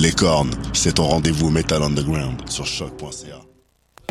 Les cornes, c'est ton rendez-vous Metal Underground sur choc.ca.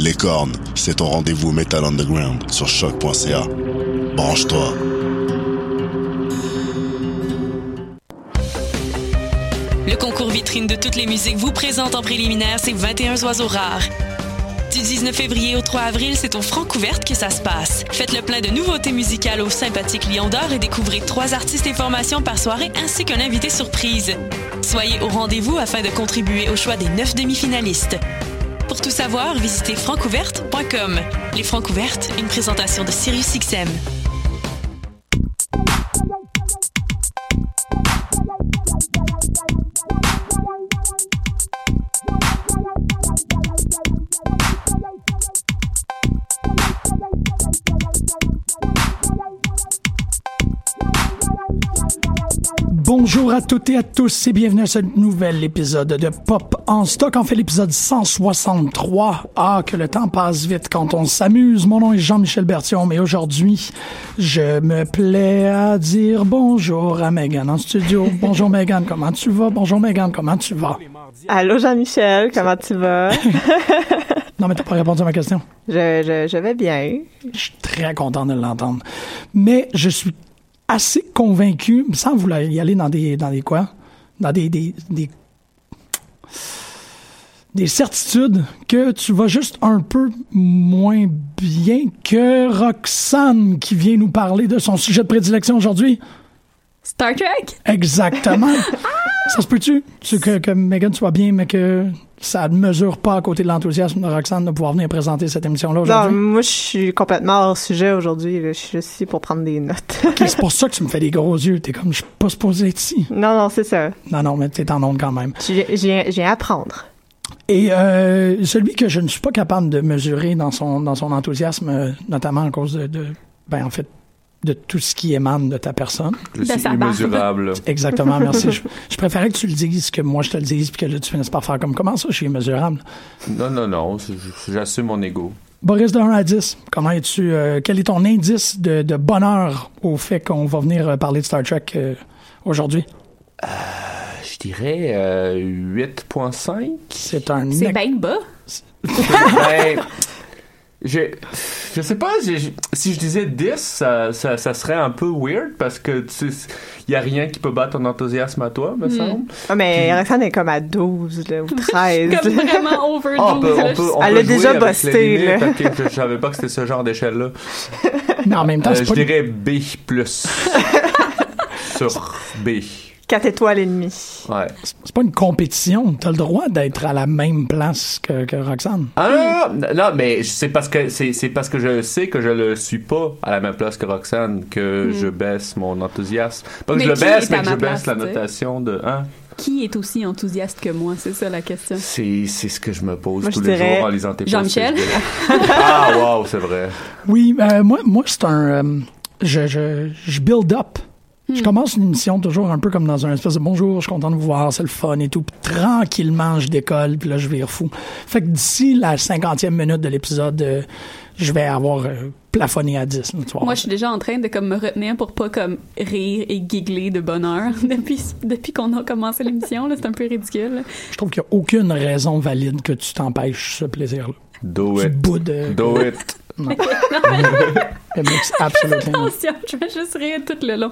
Les cornes, c'est ton rendez-vous Metal Underground sur choc.ca. Branche-toi. Le concours vitrine de toutes les musiques vous présente en préliminaire ces 21 oiseaux rares. Du 19 février au 3 avril, c'est au Francouverte que ça se passe. Faites le plein de nouveautés musicales au sympathique Lion d'Or et découvrez trois artistes et formations par soirée ainsi qu'un invité surprise. Soyez au rendez-vous afin de contribuer au choix des neuf demi-finalistes. Pour tout savoir, visitez francouverte.com. Les Francouvertes, une présentation de SiriusXM. Bonjour à toutes et à tous et bienvenue à ce nouvel épisode de Pop en stock. En fait, l'épisode 163. Ah, que le temps passe vite quand on s'amuse. Mon nom est Jean-Michel Bertion, mais aujourd'hui, je me plais à dire bonjour à Megan en studio. Bonjour Megan, comment tu vas? Bonjour Megan, comment tu vas? Allô Jean-Michel, comment tu vas? non, mais t'as pas répondu à ma question. Je, je, je vais bien. Je suis très content de l'entendre. Mais je suis assez convaincu, sans vouloir y aller dans des, dans des quoi? Dans des, des, des, des certitudes que tu vas juste un peu moins bien que Roxane qui vient nous parler de son sujet de prédilection aujourd'hui. Star Trek? Exactement. ça se peut-tu? Que, que Megan soit bien, mais que ça ne mesure pas à côté de l'enthousiasme de Roxane de pouvoir venir présenter cette émission-là aujourd'hui? Non, moi, je suis complètement hors sujet aujourd'hui. Je suis ici pour prendre des notes. OK, c'est pour ça que tu me fais des gros yeux. T'es comme, je suis pas supposé être ici. Non, non, c'est ça. Non, non, mais t'es en onde quand même. J'ai j'ai à apprendre. Et euh, celui que je ne suis pas capable de mesurer dans son dans son enthousiasme, euh, notamment à cause de, de ben en fait de tout ce qui émane de ta personne. Je suis immesurable. Exactement, merci. je, je, préférais que tu le dises que moi je te le dise puis que là, tu finisses par faire comme comment ça je suis immesurable. Non, non, non, j'assume mon ego. Boris de 1 à 10, comment es-tu euh, quel est ton indice de, de bonheur au fait qu'on va venir parler de Star Trek euh, aujourd'hui? Euh, je dirais 8.5. C'est un C'est bien bas. ben, je, je sais pas, si je disais 10, ça, ça, ça, serait un peu weird parce que tu il y a rien qui peut battre ton enthousiasme à toi, me mm. semble. Ah, mais Roxane est comme à 12 là, ou 13. comme vraiment over 12. Oh, on peut, on peut, on Elle peut a déjà bossé. Là. je, je savais pas que c'était ce genre d'échelle-là. Mais en même temps, euh, je dirais B+. sur B. 4 étoiles et demie. Ouais. C'est pas une compétition. T'as le droit d'être à la même place que, que Roxane. Ah non, non, non mais c'est parce que c'est, c'est parce que je sais que je le suis pas à la même place que Roxane que Mm. je baisse mon enthousiasme. Pas que Mais je le baisse, mais que je baisse place, la notation de 1. Qui est aussi enthousiaste que moi? C'est ça la question. C'est, c'est ce que je me pose Moi, tous les jours en lisant tes posts Jean-Michel? Ah, wow, c'est vrai. Oui, euh, moi, moi c'est un. euh, je, je, je build up. Je commence une émission toujours un peu comme dans un espèce de bonjour, je suis content de vous voir, c'est le fun et tout. Puis tranquillement, je décolle, puis là, je vais fou. Fait que d'ici la cinquantième minute de l'épisode, euh, je vais avoir euh, plafonné à 10. là, tu vas Moi, je suis déjà en train de comme me retenir pour pas comme rire et giggler de bonheur depuis depuis qu'on a commencé l'émission. C'est un peu ridicule. Je trouve qu'il n'y a aucune raison valide que tu t'empêches ce plaisir-là. Do Tu it. boudes. euh, Do it. Non. It makes absolutely no- Attention, je vais juste rire tout le long.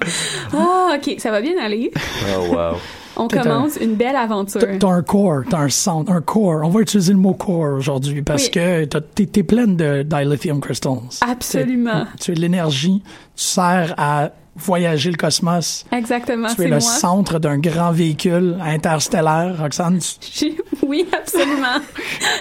Ah, ok, ça va bien aller. Oh, wow. On un- commence une belle aventure. T'as un core, t'as un sound, un core. On va utiliser le mot core aujourd'hui parce Oui. que t'es pleine de dilithium crystals. Absolument. Tu es de l'énergie, tu sers à voyager le cosmos. Exactement, Tu es le moi. centre d'un grand véhicule interstellaire, Roxane. tu- Oui, absolument.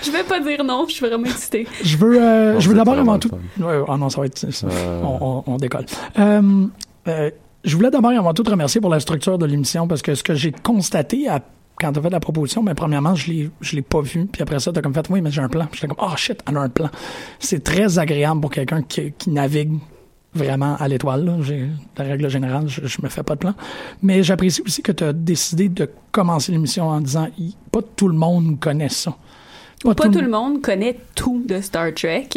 je vais pas dire non, je suis vraiment excitée. Je veux, euh, Non, je veux d'abord avant tout. Ouais, oh non, ça va être. ça. Euh. On, on- on décolle. Euh, euh, je voulais d'abord et avant tout te remercier pour la structure de l'émission parce que ce que j'ai constaté à quand t'as fait la proposition, mais premièrement, je l'ai, je l'ai pas vu. Puis après ça, t'as comme fait, oui, mais j'ai un plan. J'étais comme, oh shit, elle a un plan. C'est très agréable pour quelqu'un qui, qui navigue vraiment à l'étoile. la règle générale, je, je me fais pas de plan. Mais j'apprécie aussi que tu as décidé de commencer l'émission en disant, pas tout le monde connaît ça. Pas tout le monde connaît tout de Star Trek.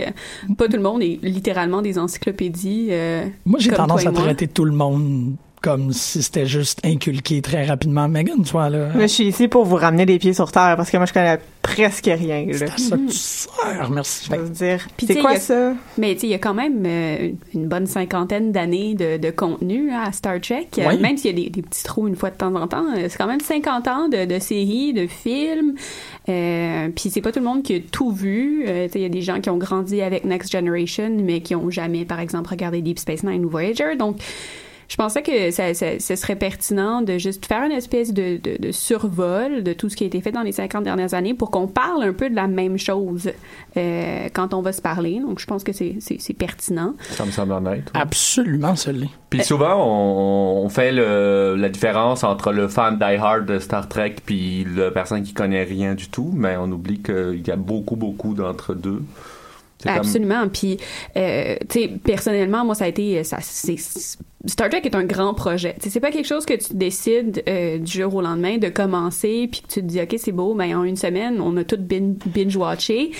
Pas tout le monde est littéralement des encyclopédies. euh, Moi, j'ai tendance à traiter tout le monde comme si c'était juste inculqué très rapidement. Megan, tu vois, là. Mais je suis ici pour vous ramener les pieds sur terre parce que moi, je connais presque rien. là. C'est à ça que tu sers, merci. Je veux dire. Puis, C'est quoi a- ça? Mais tu sais, il y a quand même euh, une bonne cinquantaine d'années de, de contenu là, à Star Trek. Euh, Oui. Même s'il y a des, des petits trous une fois de temps en temps, euh, c'est quand même 50 ans de, de séries, de films. Euh, Puis c'est pas tout le monde qui a tout vu. Euh, tu sais, il y a des gens qui ont grandi avec Next Generation, mais qui ont jamais, par exemple, regardé Deep Space Nine ou Voyager. Donc je pensais que ça, ça- ce serait pertinent de juste faire une espèce de, de, de survol de tout ce qui a été fait dans les 50 dernières années pour qu'on parle un peu de la même chose euh, quand on va se parler. Donc, je pense que c'est- c'est c'est pertinent. Ça me semble honnête. Absolument, ce l'est. Puis souvent, on, on fait le- la différence entre le fan die-hard de Star Trek puis la personne qui connaît rien du tout, mais on oublie qu'il y a beaucoup, beaucoup d'entre deux. Comme- Absolument. Puis, euh, tu sais, personnellement, moi, ça a été, ça, c'est, Star Trek est un grand projet. Tu sais, c'est pas quelque chose que tu décides euh, du jour au lendemain de commencer, puis que tu te dis, ok, c'est beau, ben en une semaine, on a tout bin- binge-watché.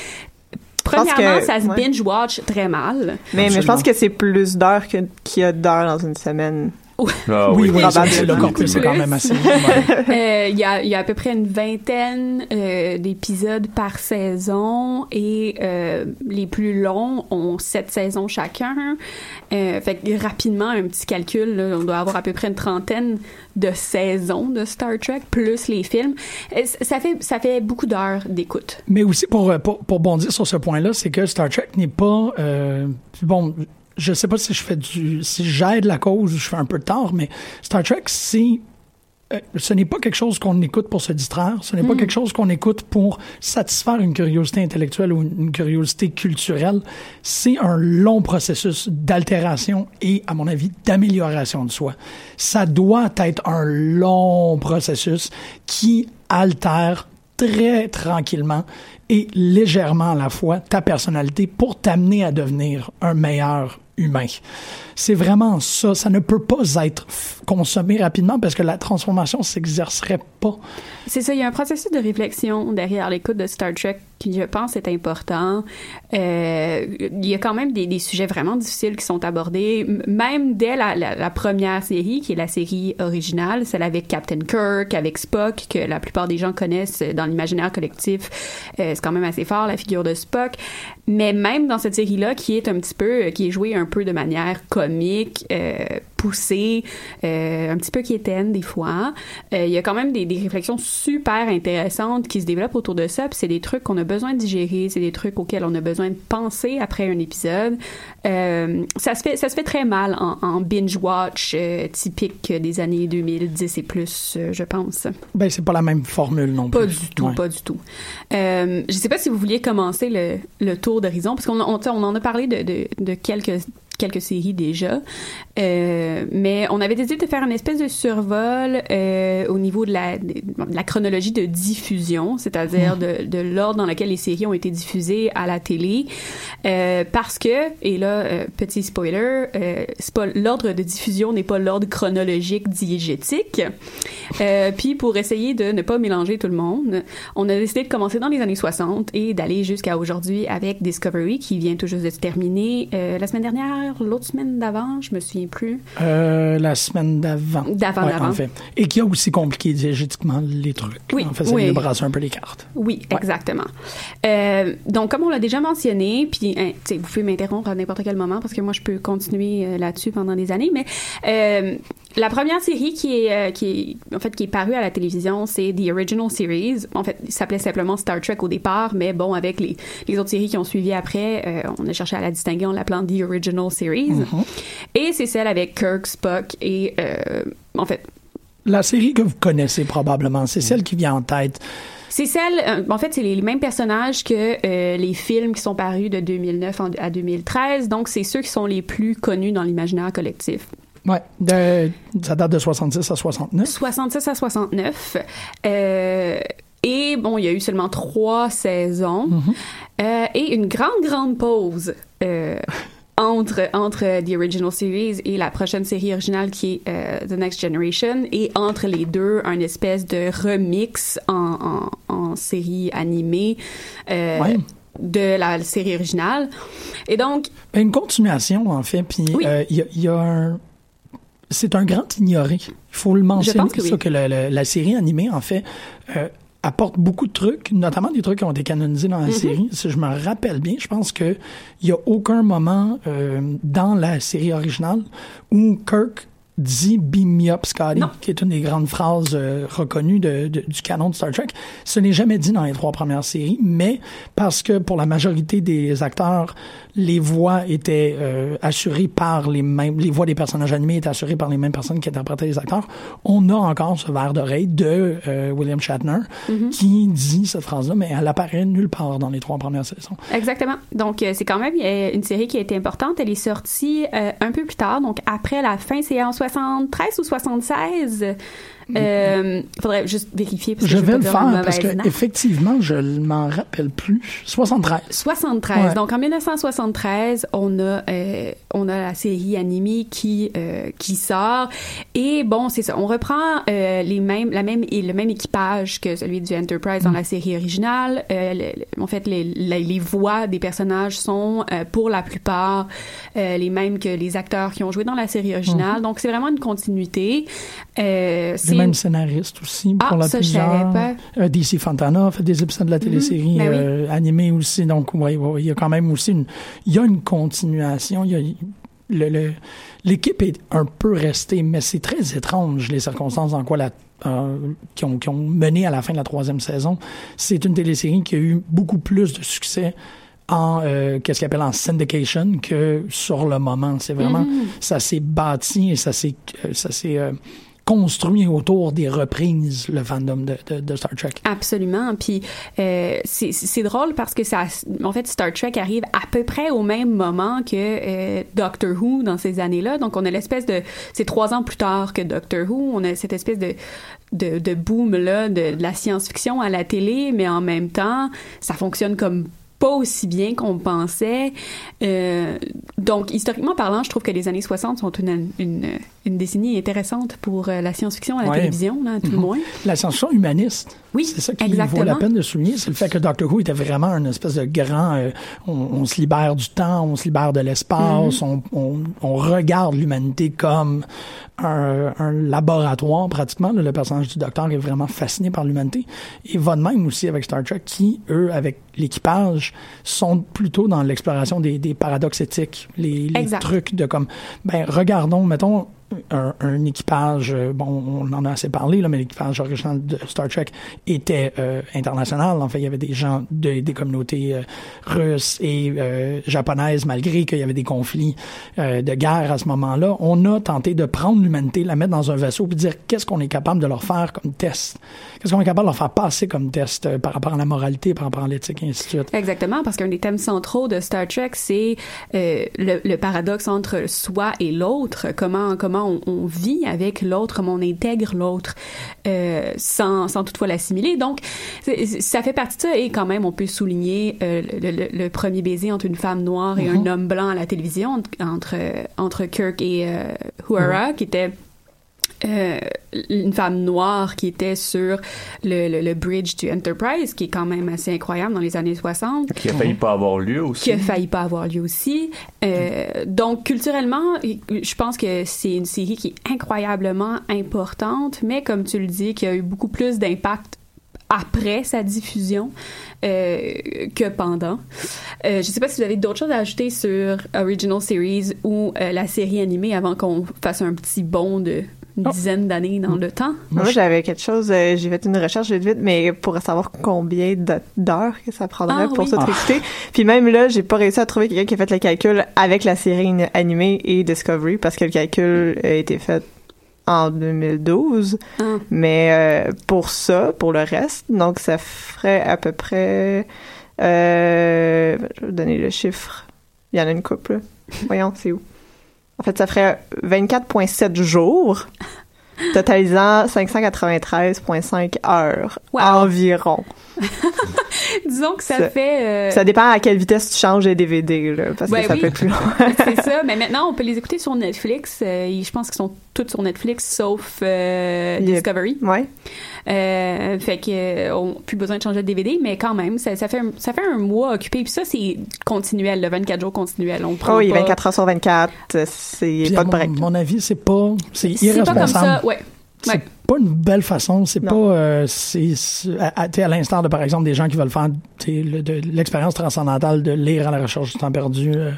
Premièrement, que- ça se ouais. binge-watch très mal. Mais, mais je pense que c'est plus d'heures qu'il y a d'heures dans une semaine. Ah oui, oui, probablement. c'est le corpus, c'est quand même assez. ouais. Euh, Il y, a, il y a à peu près une vingtaine euh, d'épisodes par saison et euh, les plus longs ont sept saisons chacun. Euh, fait que rapidement, un petit calcul, là, on doit avoir à peu près une trentaine de saisons de Star Trek, plus les films. Ça fait, ça fait beaucoup d'heures d'écoute. Mais aussi pour, pour, pour bondir sur ce point-là, c'est que Star Trek n'est pas euh, bon. Je sais pas si je fais du si j'aide la cause ou je fais un peu de tort, mais Star Trek c'est euh, ce n'est pas quelque chose qu'on écoute pour se distraire, ce n'est pas quelque chose qu'on écoute pour satisfaire une curiosité intellectuelle ou une, une curiosité culturelle. C'est un long processus d'altération et, à mon avis, d'amélioration de soi. Ça doit être un long processus qui altère très tranquillement et légèrement à la fois ta personnalité pour t'amener à devenir un meilleur humain. C'est vraiment ça. Ça ne peut pas être consommé rapidement parce que la transformation s'exercerait pas. C'est ça, il y a un processus de réflexion derrière l'écoute de Star Trek qui, je pense, est important. Euh, il y a quand même des, des sujets vraiment difficiles qui sont abordés, même dès la, la- la première série, qui est la série originale, celle avec Captain Kirk, avec Spock, que la plupart des gens connaissent dans l'imaginaire collectif. Euh, c'est quand même assez fort, la figure de Spock. Mais même dans cette série-là, qui est un petit peu, qui est jouée un peu de manière comique, euh, poussée, euh, un petit peu quétaine des fois, euh, il y a quand même des, des réflexions super intéressantes qui se développent autour de ça. Puis c'est des trucs qu'on a besoin de digérer, c'est des trucs auxquels on a besoin de penser après un épisode. Euh, ça se fait, ça se fait très mal en, en binge watch typique des années 2010 et plus, je pense. Ben, c'est pas la même formule non Pas plus. du tout, Ouais. pas du tout. Je sais pas si vous vouliez commencer le, le tour d'horizon, parce qu'on on, on en a parlé de, de, de quelques quelques séries déjà, euh, mais on avait décidé de faire une espèce de survol euh, au niveau de la, de la chronologie de diffusion, c'est-à-dire de, de l'ordre dans lequel les séries ont été diffusées à la télé, euh, parce que, et là, euh, petit spoiler, euh, l'ordre de diffusion n'est pas l'ordre chronologique diégétique. Euh, puis pour essayer de ne pas mélanger tout le monde, on a décidé de commencer dans les années 60 et d'aller jusqu'à aujourd'hui avec Discovery qui vient tout juste de se terminer euh, la semaine dernière, l'autre semaine d'avant, je me souviens plus. Euh, la semaine d'avant. D'avant, Ouais, d'avant. En fait. Et qui a aussi compliqué diégétiquement les trucs. Oui, En fait, ça oui. brasser un peu les cartes. Oui, Ouais. exactement. Euh, donc, comme on l'a déjà mentionné, puis hein, tu sais, vous pouvez m'interrompre à n'importe quel moment parce que moi, je peux continuer euh, là-dessus pendant des années, mais la première série qui est, euh, qui est, en fait, qui est parue à la télévision, c'est The Original Series. En fait, il s'appelait simplement Star Trek au départ, mais bon, avec les, les autres séries qui ont suivi après, euh, on a cherché à la distinguer en l'appelant The Original Series. Et c'est celle avec Kirk, Spock et, euh, en fait, La série que vous connaissez probablement, c'est celle qui vient en tête. C'est celle, euh, en fait, c'est les, les mêmes personnages que euh, les films qui sont parus de 2009 en- à 2013. Donc, c'est ceux qui sont les plus connus dans l'imaginaire collectif. Ouais, de, ça date de 66 à 69. 66 à 69. Euh, et bon, il y a eu seulement trois saisons Mhm. euh, et une grande, grande pause euh, entre, entre The Original Series et la prochaine série originale qui est euh, The Next Generation. Et entre les deux, un espèce de remix en, en, en série animée euh, Ouais. de la série originale. Et donc, Ben, Une continuation, en fait. Puis Oui. euh, il y a, il y a un. C'est un grand ignoré. Il faut le mentionner, pense que ça, que le- le- la série animée, en fait, euh, apporte beaucoup de trucs, notamment des trucs qui ont été canonisés dans la Mhm. série. Si je me rappelle bien, je pense que il y a aucun moment euh, dans la série originale où Kirk dit Beam me up, Scotty, Non. qui est une des grandes phrases euh, reconnues de- de- du canon de Star Trek. Ce n'est jamais dit dans les trois premières séries, mais parce que pour la majorité des acteurs, les voix étaient euh, assurées par les mêmes, les voix des personnages animés étaient assurées par les mêmes personnes qui interprétaient les acteurs. On a encore ce verre d'oreille de euh, William Shatner Mhm. qui dit cette phrase-là, mais elle apparaît nulle part dans les trois premières saisons. Exactement. Donc, c'est quand même une série qui a été importante. Elle est sortie un peu plus tard, donc après la fin, en 73 ou 76. Euh, faudrait juste vérifier. Parce que Je vais le faire parce que effectivement, je ne m'en rappelle plus. 73. 73. Ouais. Donc en 1973, on a euh, on a la série animée qui euh, qui sort et bon c'est ça. On reprend euh, les mêmes la même et le même équipage que celui du Enterprise dans la série originale. Le- le- en fait, les, les, les voix des personnages sont pour la plupart les mêmes que les acteurs qui ont joué dans la série originale. Donc c'est vraiment une continuité. Euh, Le c'est même scénariste aussi Ah, pour la ça, plusieurs. pas. Euh, DC Fontana a fait des épisodes de la télésérie Ben oui. euh, animée aussi. Donc, ouais, ouais, il y a quand même aussi une, il y a une continuation. Il y a, le, le- l'équipe est un peu restée, mais c'est très étrange les circonstances dans quoi la, euh, qui, ont, qui ont mené à la fin de la troisième saison. C'est une télésérie qui a eu beaucoup plus de succès en euh, qu'est-ce qu'ils appellent en syndication que sur le moment. C'est vraiment ça s'est bâti et ça s'est euh, ça s'est euh, construit autour des reprises le fandom de, de, de Star Trek. Absolument. Puis euh, c'est c'est drôle parce que ça, en fait, Star Trek arrive à peu près au même moment que euh, Doctor Who dans ces années-là. Donc on a l'espèce de, c'est trois ans plus tard que Doctor Who. On a cette espèce de de, de boom là de, de la science-fiction à la télé, mais en même temps, ça fonctionne comme pas aussi bien qu'on pensait. Euh, donc, historiquement parlant, je trouve que les années 60 sont une, une, une décennie intéressante pour euh, la science-fiction à la Ouais. télévision, là, tout le Mhm. moins. La science-fiction humaniste. Oui, C'est ça qui exactement. vaut la peine de souligner, c'est le fait que Doctor Who était vraiment une espèce de grand. euh, on, on se libère du temps, on se libère de l'espace, Mhm. on, on, on regarde l'humanité comme un, un laboratoire pratiquement. là. le personnage du Docteur est vraiment fasciné par l'humanité. Et va de même aussi avec Star Trek, qui eux, avec l'équipage, sont plutôt dans l'exploration des, des paradoxes éthiques, les, les trucs de comme, ben regardons, mettons un, un équipage, euh, bon, on en a assez parlé, là, mais l'équipage original de Star Trek était euh, international. En fait, il y avait des gens de, des communautés euh, russes et euh, japonaises, malgré qu'il y avait des conflits euh, de guerre à ce moment-là. On a tenté de prendre l'humanité, la mettre dans un vaisseau, puis dire qu'est-ce qu'on est capable de leur faire comme test, qu'est-ce qu'on est capable de leur faire passer comme test euh, par rapport à la moralité, par rapport à l'éthique, et ainsi de suite. Exactement, parce qu'un des thèmes centraux de Star Trek, c'est le, le paradoxe entre soi et l'autre, comment comment on, on vit avec l'autre, comment on intègre l'autre euh, sans, sans toutefois l'assimiler. Donc, ça fait partie de ça. Et quand même, on peut souligner euh, le, le- le premier baiser entre une femme noire et un homme blanc à la télévision, entre, entre Kirk et euh, Uhura, qui était euh, une femme noire qui était sur le, le, le bridge du Enterprise, qui est quand même assez incroyable dans les années 60 Qui a failli pas avoir lieu aussi. qui a failli pas avoir lieu aussi. Euh, donc culturellement, je pense que c'est une série qui est incroyablement importante, mais comme tu le dis, qui a eu beaucoup plus d'impact après sa diffusion euh, que pendant. Euh, je sais pas si vous avez d'autres choses à ajouter sur Original Series ou euh, la série animée avant qu'on fasse un petit bond de une Oh. dizaine d'années dans le temps. Moi, j'avais quelque chose, euh, j'ai fait une recherche vite vite, mais pour savoir combien d'heures que ça prendrait Ah, pour oui. tout Ah. écouter. Puis même là, j'ai pas réussi à trouver quelqu'un qui a fait le calcul avec la série animée et Discovery, parce que le calcul a été fait en 2012. Ah. Mais euh, pour ça, pour le reste, donc ça ferait à peu près... Euh, je vais vous donner le chiffre. Il y en a une couple. là. Voyons, c'est où? En fait, ça ferait 24,7 jours, totalisant 593,5 heures Wow. environ. Disons que ça, Ça- fait... euh, Ça dépend à quelle vitesse tu changes les DVD, là, parce Ouais, que ça oui. peut être plus long. c'est ça. Mais maintenant, on peut les écouter sur Netflix. Euh, je pense qu'ils sont tous sur Netflix, sauf euh, Yep. Discovery. Ouais. Euh, fait que on n'a plus besoin de changer de DVD, mais quand même, ça, ça fait un, ça fait un mois occupé. Puis ça, c'est continuel, le 24 jours continuel. On prend Oh oui, pas- 24 heures sur 24, euh, c'est pas de mon, break. mon avis, c'est pas. C'est C'est pas comme irresponsable. ça, Ouais. Pas une belle façon. C'est pas. Euh, c'est à, à- l'instar de, par exemple, des gens qui veulent faire t'sais, le- de l'expérience transcendantale de lire à la recherche du temps perdu. euh,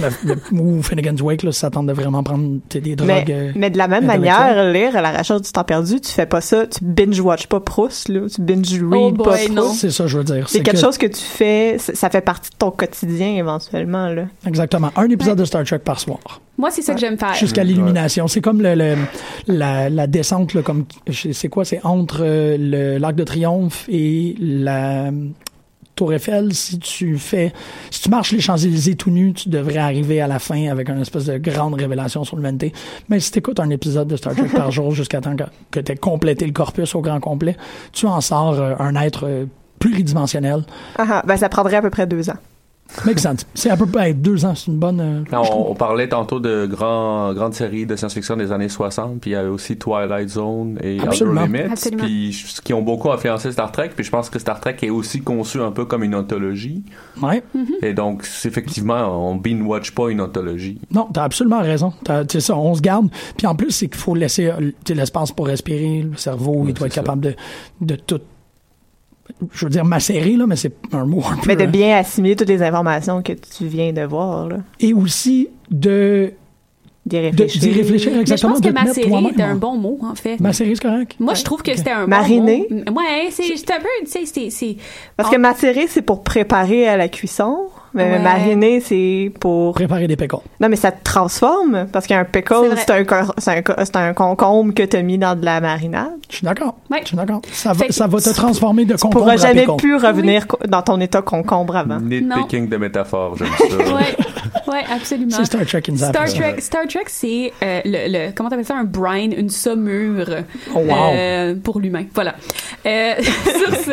le- le- ou Finnegan's Wake, là, ça tente de vraiment prendre des drogues. Mais, euh, mais de la même manière, lire à la recherche du temps perdu, tu fais pas ça, tu binge-watch pas Proust, là, tu binge-read Oh pas Proust. non. c'est ça, je veux dire. C'est quelque que- chose que tu fais, ça fait partie de ton quotidien éventuellement, là. Exactement. Un épisode de Star Trek par soir. Moi, c'est ça que j'aime faire. Jusqu'à l'illumination. C'est comme le, le- la, la descente, là, comme c'est quoi? C'est entre euh, le l'arc de triomphe et la euh, Tour Eiffel. Si tu fais, si tu marches les Champs-Élysées tout nu, tu devrais arriver à la fin avec une espèce de grande révélation sur l'humanité. Mais si tu écoutes un épisode de Star Trek par jour jusqu'à temps que, que tu aies complété le corpus au grand complet, tu en sors euh, un être euh, pluridimensionnel. Ah, ah, ben ça prendrait à peu près deux ans. Make sense. C'est à peu près deux ans, c'est une bonne. euh, on, on parlait tantôt de grands, grandes séries de science-fiction des années 60, puis il y avait aussi Twilight Zone et Outer Absolument. Limits, Absolument. puis qui ont beaucoup influencé Star Trek, puis je pense que Star Trek est aussi conçu un peu comme une anthologie, Ouais. et donc effectivement, on binge-watch pas une anthologie. Non, t'as absolument raison. T'as- C'est ça, on se garde. Puis en plus, c'est qu'il faut laisser euh, l'espace pour respirer. Le cerveau, il doit être capable de, de tout. Je veux dire macérer, là, mais c'est un mot un peu. Mais de euh, bien assimiler toutes les informations que tu viens de voir, là. Et aussi de D'y de- réfléchir. d'y réfléchir Mais je exactement. pense que macérer est un bon mot, en fait. Macérer, c'est correct? Moi, je trouve que Ok. c'était un Mariner? bon mot. Ouais, c'est c'est un peu, tu sais, c'est- c'est... Parce que macérer, c'est pour préparer à la cuisson. Mais Ouais. mariner, c'est pour... Préparer des pécos. Non, mais ça te transforme. Parce qu'un pickle, c'est un, un, un concombre que t'as mis dans de la marinade. Je suis d'accord. Ouais. Je suis d'accord. Ça va, ça va te tu- transformer de Tu concombre pourras à jamais pécon. plus revenir dans ton état concombre avant. Nitpicking de métaphores, j'aime ça. Ouais, ouais, absolument. C'est Star Trek a Star. Trek, Star Trek, c'est euh, le, le comment t'appelles ça? Un brine, une saumure Oh, wow. euh, pour l'humain. Voilà. Euh, sur ce,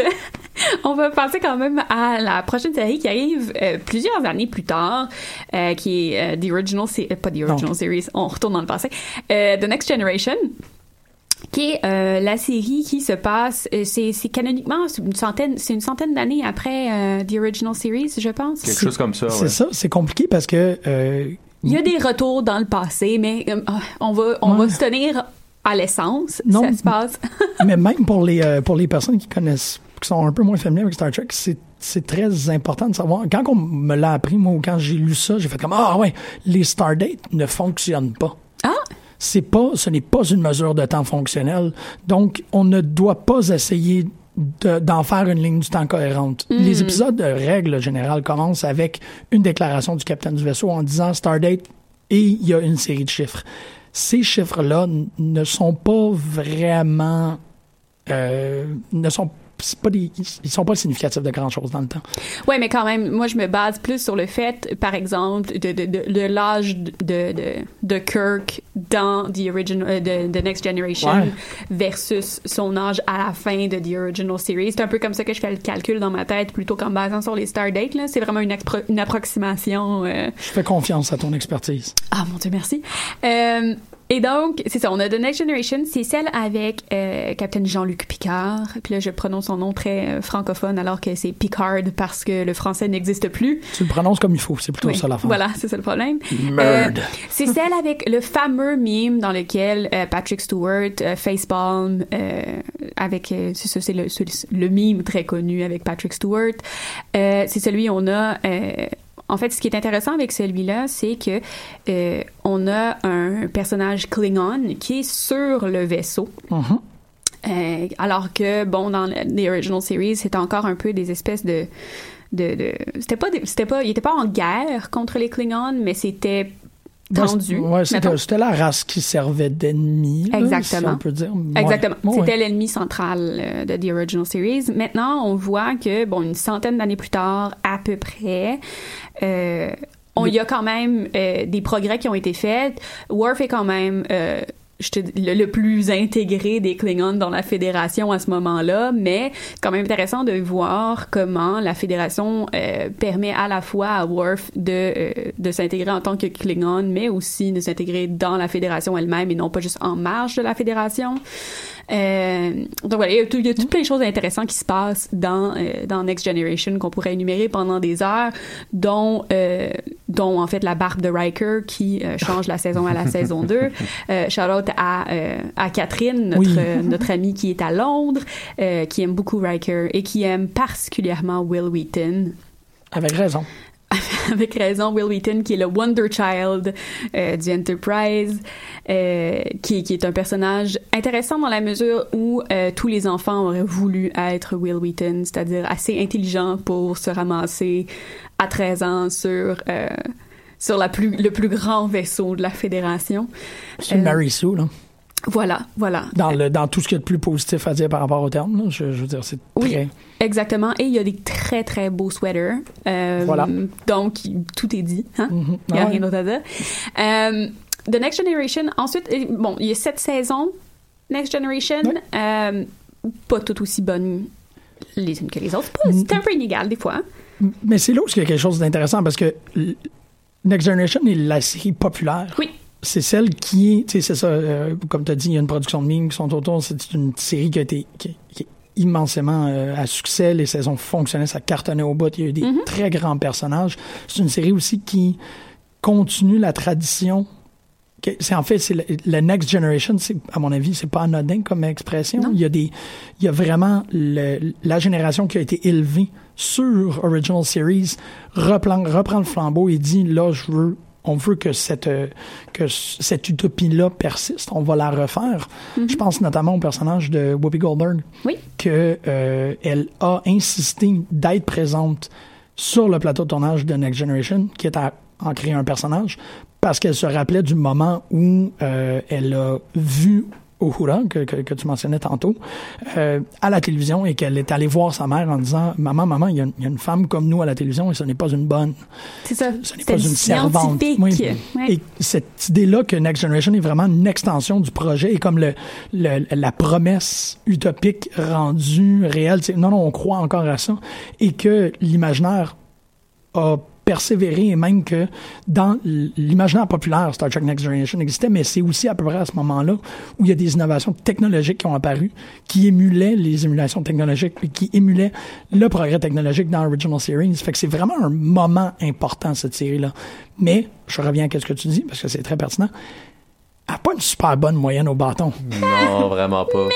on va passer quand même à la prochaine série qui arrive euh, plusieurs années plus tard, euh, qui est euh, The Original, euh, pas The Original Non. Series, on retourne dans le passé, euh, The Next Generation qui est euh, la série qui se passe, euh, c'est c'est canoniquement c'est une centaine, c'est une centaine d'années après euh, The Original Series, je pense. Quelque chose comme ça, C'est ouais. ça, c'est compliqué parce que euh, Il y a des retours dans le passé, mais on va on Ouais. va se tenir à l'essence. Non. Ça se passe. mais même pour les euh, pour les personnes qui connaissent qui sont un peu moins familières avec Star Trek, c'est c'est très important de savoir. Quand on me l'a appris, moi, ou quand j'ai lu ça, j'ai fait comme ah ouais, les Stardates ne fonctionnent pas. Ah! C'est pas, ce n'est pas une mesure de temps fonctionnelle. Donc, on ne doit pas essayer de- d'en faire une ligne du temps cohérente. Les épisodes de règle générale commencent avec une déclaration du capitaine du vaisseau en disant Stardate et il y a une série de chiffres. Ces chiffres-là ne sont pas vraiment euh, ne sont pas des, ils sont pas significatifs de grand chose dans le temps. Ouais, mais quand même, moi je me base plus sur le fait, par exemple, de, de, de, de l'âge de, de, de Kirk dans The Original, euh, de, de Next Generation Ouais. versus son âge à la fin de The Original Series. C'est un peu comme ça que je fais le calcul dans ma tête, plutôt qu'en basant sur les Stardates. Là, c'est vraiment une approximation. euh, Je fais confiance à ton expertise. Ah mon dieu, merci. Euh, et donc, c'est ça, on a The Next Generation, c'est celle avec euh, Captain Jean-Luc Picard. Puis là, je prononce son nom très euh, francophone alors que c'est Picard parce que le français n'existe plus. Tu le prononces comme il faut, c'est plutôt Oui, ça l'affaire. Voilà, c'est ça le problème. Merde. Euh, c'est celle avec le fameux meme dans lequel euh, Patrick Stewart euh, facepalm euh, avec euh, c'est ça c'est le, le meme très connu avec Patrick Stewart. Euh, c'est celui où on a euh, en fait, ce qui est intéressant avec celui-là, c'est que euh, on a un personnage Klingon qui est sur le vaisseau. Mhm. Euh, alors que bon dans le- les original series c'était encore un peu des espèces de de, de c'était pas c'était pas il était pas en guerre contre les Klingons mais c'était tendu Ouais, c'était la race qui servait d'ennemi. là, Exactement. Si on peut dire. Exactement. Ouais, C'était ouais. l'ennemi central euh, de The Original Series. Maintenant, on voit que, bon, une centaine d'années plus tard, à peu près, euh, on y a quand même euh, des progrès qui ont été faits. Worf est quand même euh, le, le, plus intégré des Klingons dans la fédération à ce moment-là, mais quand même intéressant de voir comment la fédération euh, permet à la fois à Worf de, euh, de s'intégrer en tant que Klingon, mais aussi de s'intégrer dans la fédération elle-même et non pas juste en marge de la fédération. Euh, donc voilà, il y, a tout, il y a tout plein de choses intéressantes qui se passent dans euh, dans Next Generation qu'on pourrait énumérer pendant des heures, dont euh, dont en fait la barbe de Riker qui euh, change la saison à la saison 2. Euh, shout out à à Catherine, notre Oui. notre amie qui est à Londres, qui aime beaucoup Riker et qui aime particulièrement Will Wheaton. Avec raison. avec raison, Will Wheaton, qui est le Wonder Child euh, du Enterprise, euh, qui, qui est un personnage intéressant dans la mesure où euh, tous les enfants auraient voulu être Will Wheaton, c'est-à-dire assez intelligent pour se ramasser à 13 ans sur... sur la plus, le plus grand vaisseau de la Fédération. C'est Mary Sue, là. Voilà, voilà. Dans, le, dans tout ce qu'il y a de plus positif à dire par rapport au terme. Je, je veux dire, c'est Oui. très. Exactement. Et il y a des très, très beaux sweaters. Euh, Voilà. Donc, tout est dit. Hein? Mhm. Il n'y a Ah rien d'autre à dire. Euh, The Next Generation, ensuite, euh, bon, il y a sept saisons. Next Generation, euh, pas toutes aussi bonnes les unes que les autres. C'est un peu inégal des fois. Mais c'est là où il y a quelque chose d'intéressant parce que Next Generation est la série populaire. Oui. C'est celle qui est, tu sais, c'est ça, euh, comme tu as dit, il y a une production de mimes qui sont autour. C'est une série qui a été qui, qui est immensément euh, à succès. Les saisons fonctionnaient, ça cartonnait au bout. Il y a eu des Mm-hmm. très grands personnages. C'est une série aussi qui continue la tradition. C'est en fait, c'est le, le Next Generation. C'est à mon avis, c'est pas anodin comme expression. Non. Il y a des, il y a vraiment le- la génération qui a été élevée sur Original Series reprend, reprend le flambeau et dit là, je veux, on veut que cette euh, que cette utopie-là persiste. On va la refaire. Je pense notamment au personnage de Whoopi Goldberg Oui. que euh, elle a insisté d'être présente sur le plateau de tournage de Next Generation, qui est à en créer un personnage, parce qu'elle se rappelait du moment où euh, elle a vu Uhura, que, que, que tu mentionnais tantôt, euh, à la télévision et qu'elle est allée voir sa mère en disant Maman, maman, il y, a une- il y a une femme comme nous à la télévision et ce n'est pas une bonne. C'est ça. Ce n'est pas une servante. scientifique. Oui. Ouais. Et cette idée-là que Next Generation est vraiment une extension du projet et comme le, le- la promesse utopique rendue réelle. Non, non, on croit encore à ça. Et que l'imaginaire a persévéré et même que dans l'imaginaire populaire, Star Trek Next Generation existait, mais c'est aussi à peu près à ce moment-là où il y a des innovations technologiques qui ont apparu, qui émulaient les émulations technologiques, puis qui émulaient le progrès technologique dans Original Series. Fait que c'est vraiment un moment important, cette série-là. Mais, je reviens à ce que tu dis, parce que c'est très pertinent, elle n'a pas une super bonne moyenne au bâton. Non, vraiment pas.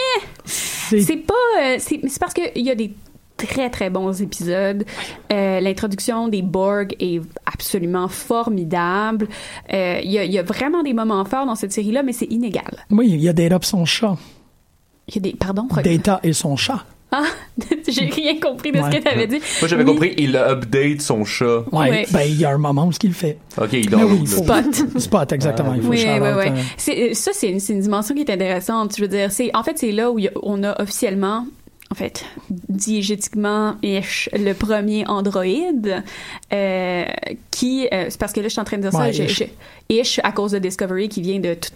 C'est C'est pas. euh, c'est parce qu'il y a des très très bons épisodes. Euh, L'introduction des Borg est absolument formidable. Euh, Il y, a, il y a vraiment des moments forts dans cette série-là, mais c'est inégal. Oui, il y a Data et son chat. Il y a des. Pardon? Data et son chat. Ah, j'ai rien compris de ce que tu avais dit. Moi, j'avais Oui. compris, il update son chat. Ouais, Ouais. ben il y a un moment où ce qu'il fait. Ok, il dort. oui, Spot. Spot, exactement. il faut Oui, oui, oui. euh, C'est, ça, c'est une, dimension qui est intéressante. Je veux dire, c'est, en fait, c'est là où a- on a officiellement, en fait, diégétiquement, ish, le premier androïde, euh, qui, euh, c'est parce que là, je suis en train de dire ça, Ouais, je- ish. je- ish, à cause de Discovery qui vient de tout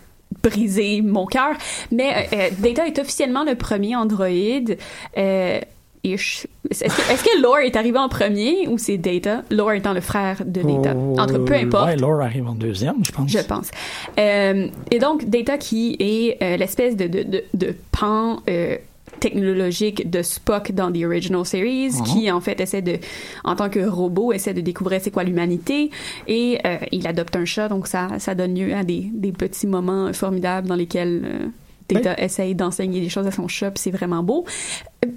briser mon cœur. Mais euh, Data est officiellement le premier androïde. Ish. Est-ce que, que Lore est arrivé en premier ou c'est Data? Lore étant le frère de Data. Entre peu importe. Ouais, Laura arrive en deuxième, je pense. Je pense. Euh, et donc, Data qui est euh, l'espèce de, de, de, de pan euh, technologique de Spock dans The Original Series, Mhm. qui en fait essaie de, en tant que robot, essaie de découvrir c'est quoi l'humanité, et euh, il adopte un chat, donc ça, ça donne lieu à des, des petits moments formidables dans lesquels euh, Data essaye d'enseigner des choses à son chat, c'est vraiment beau.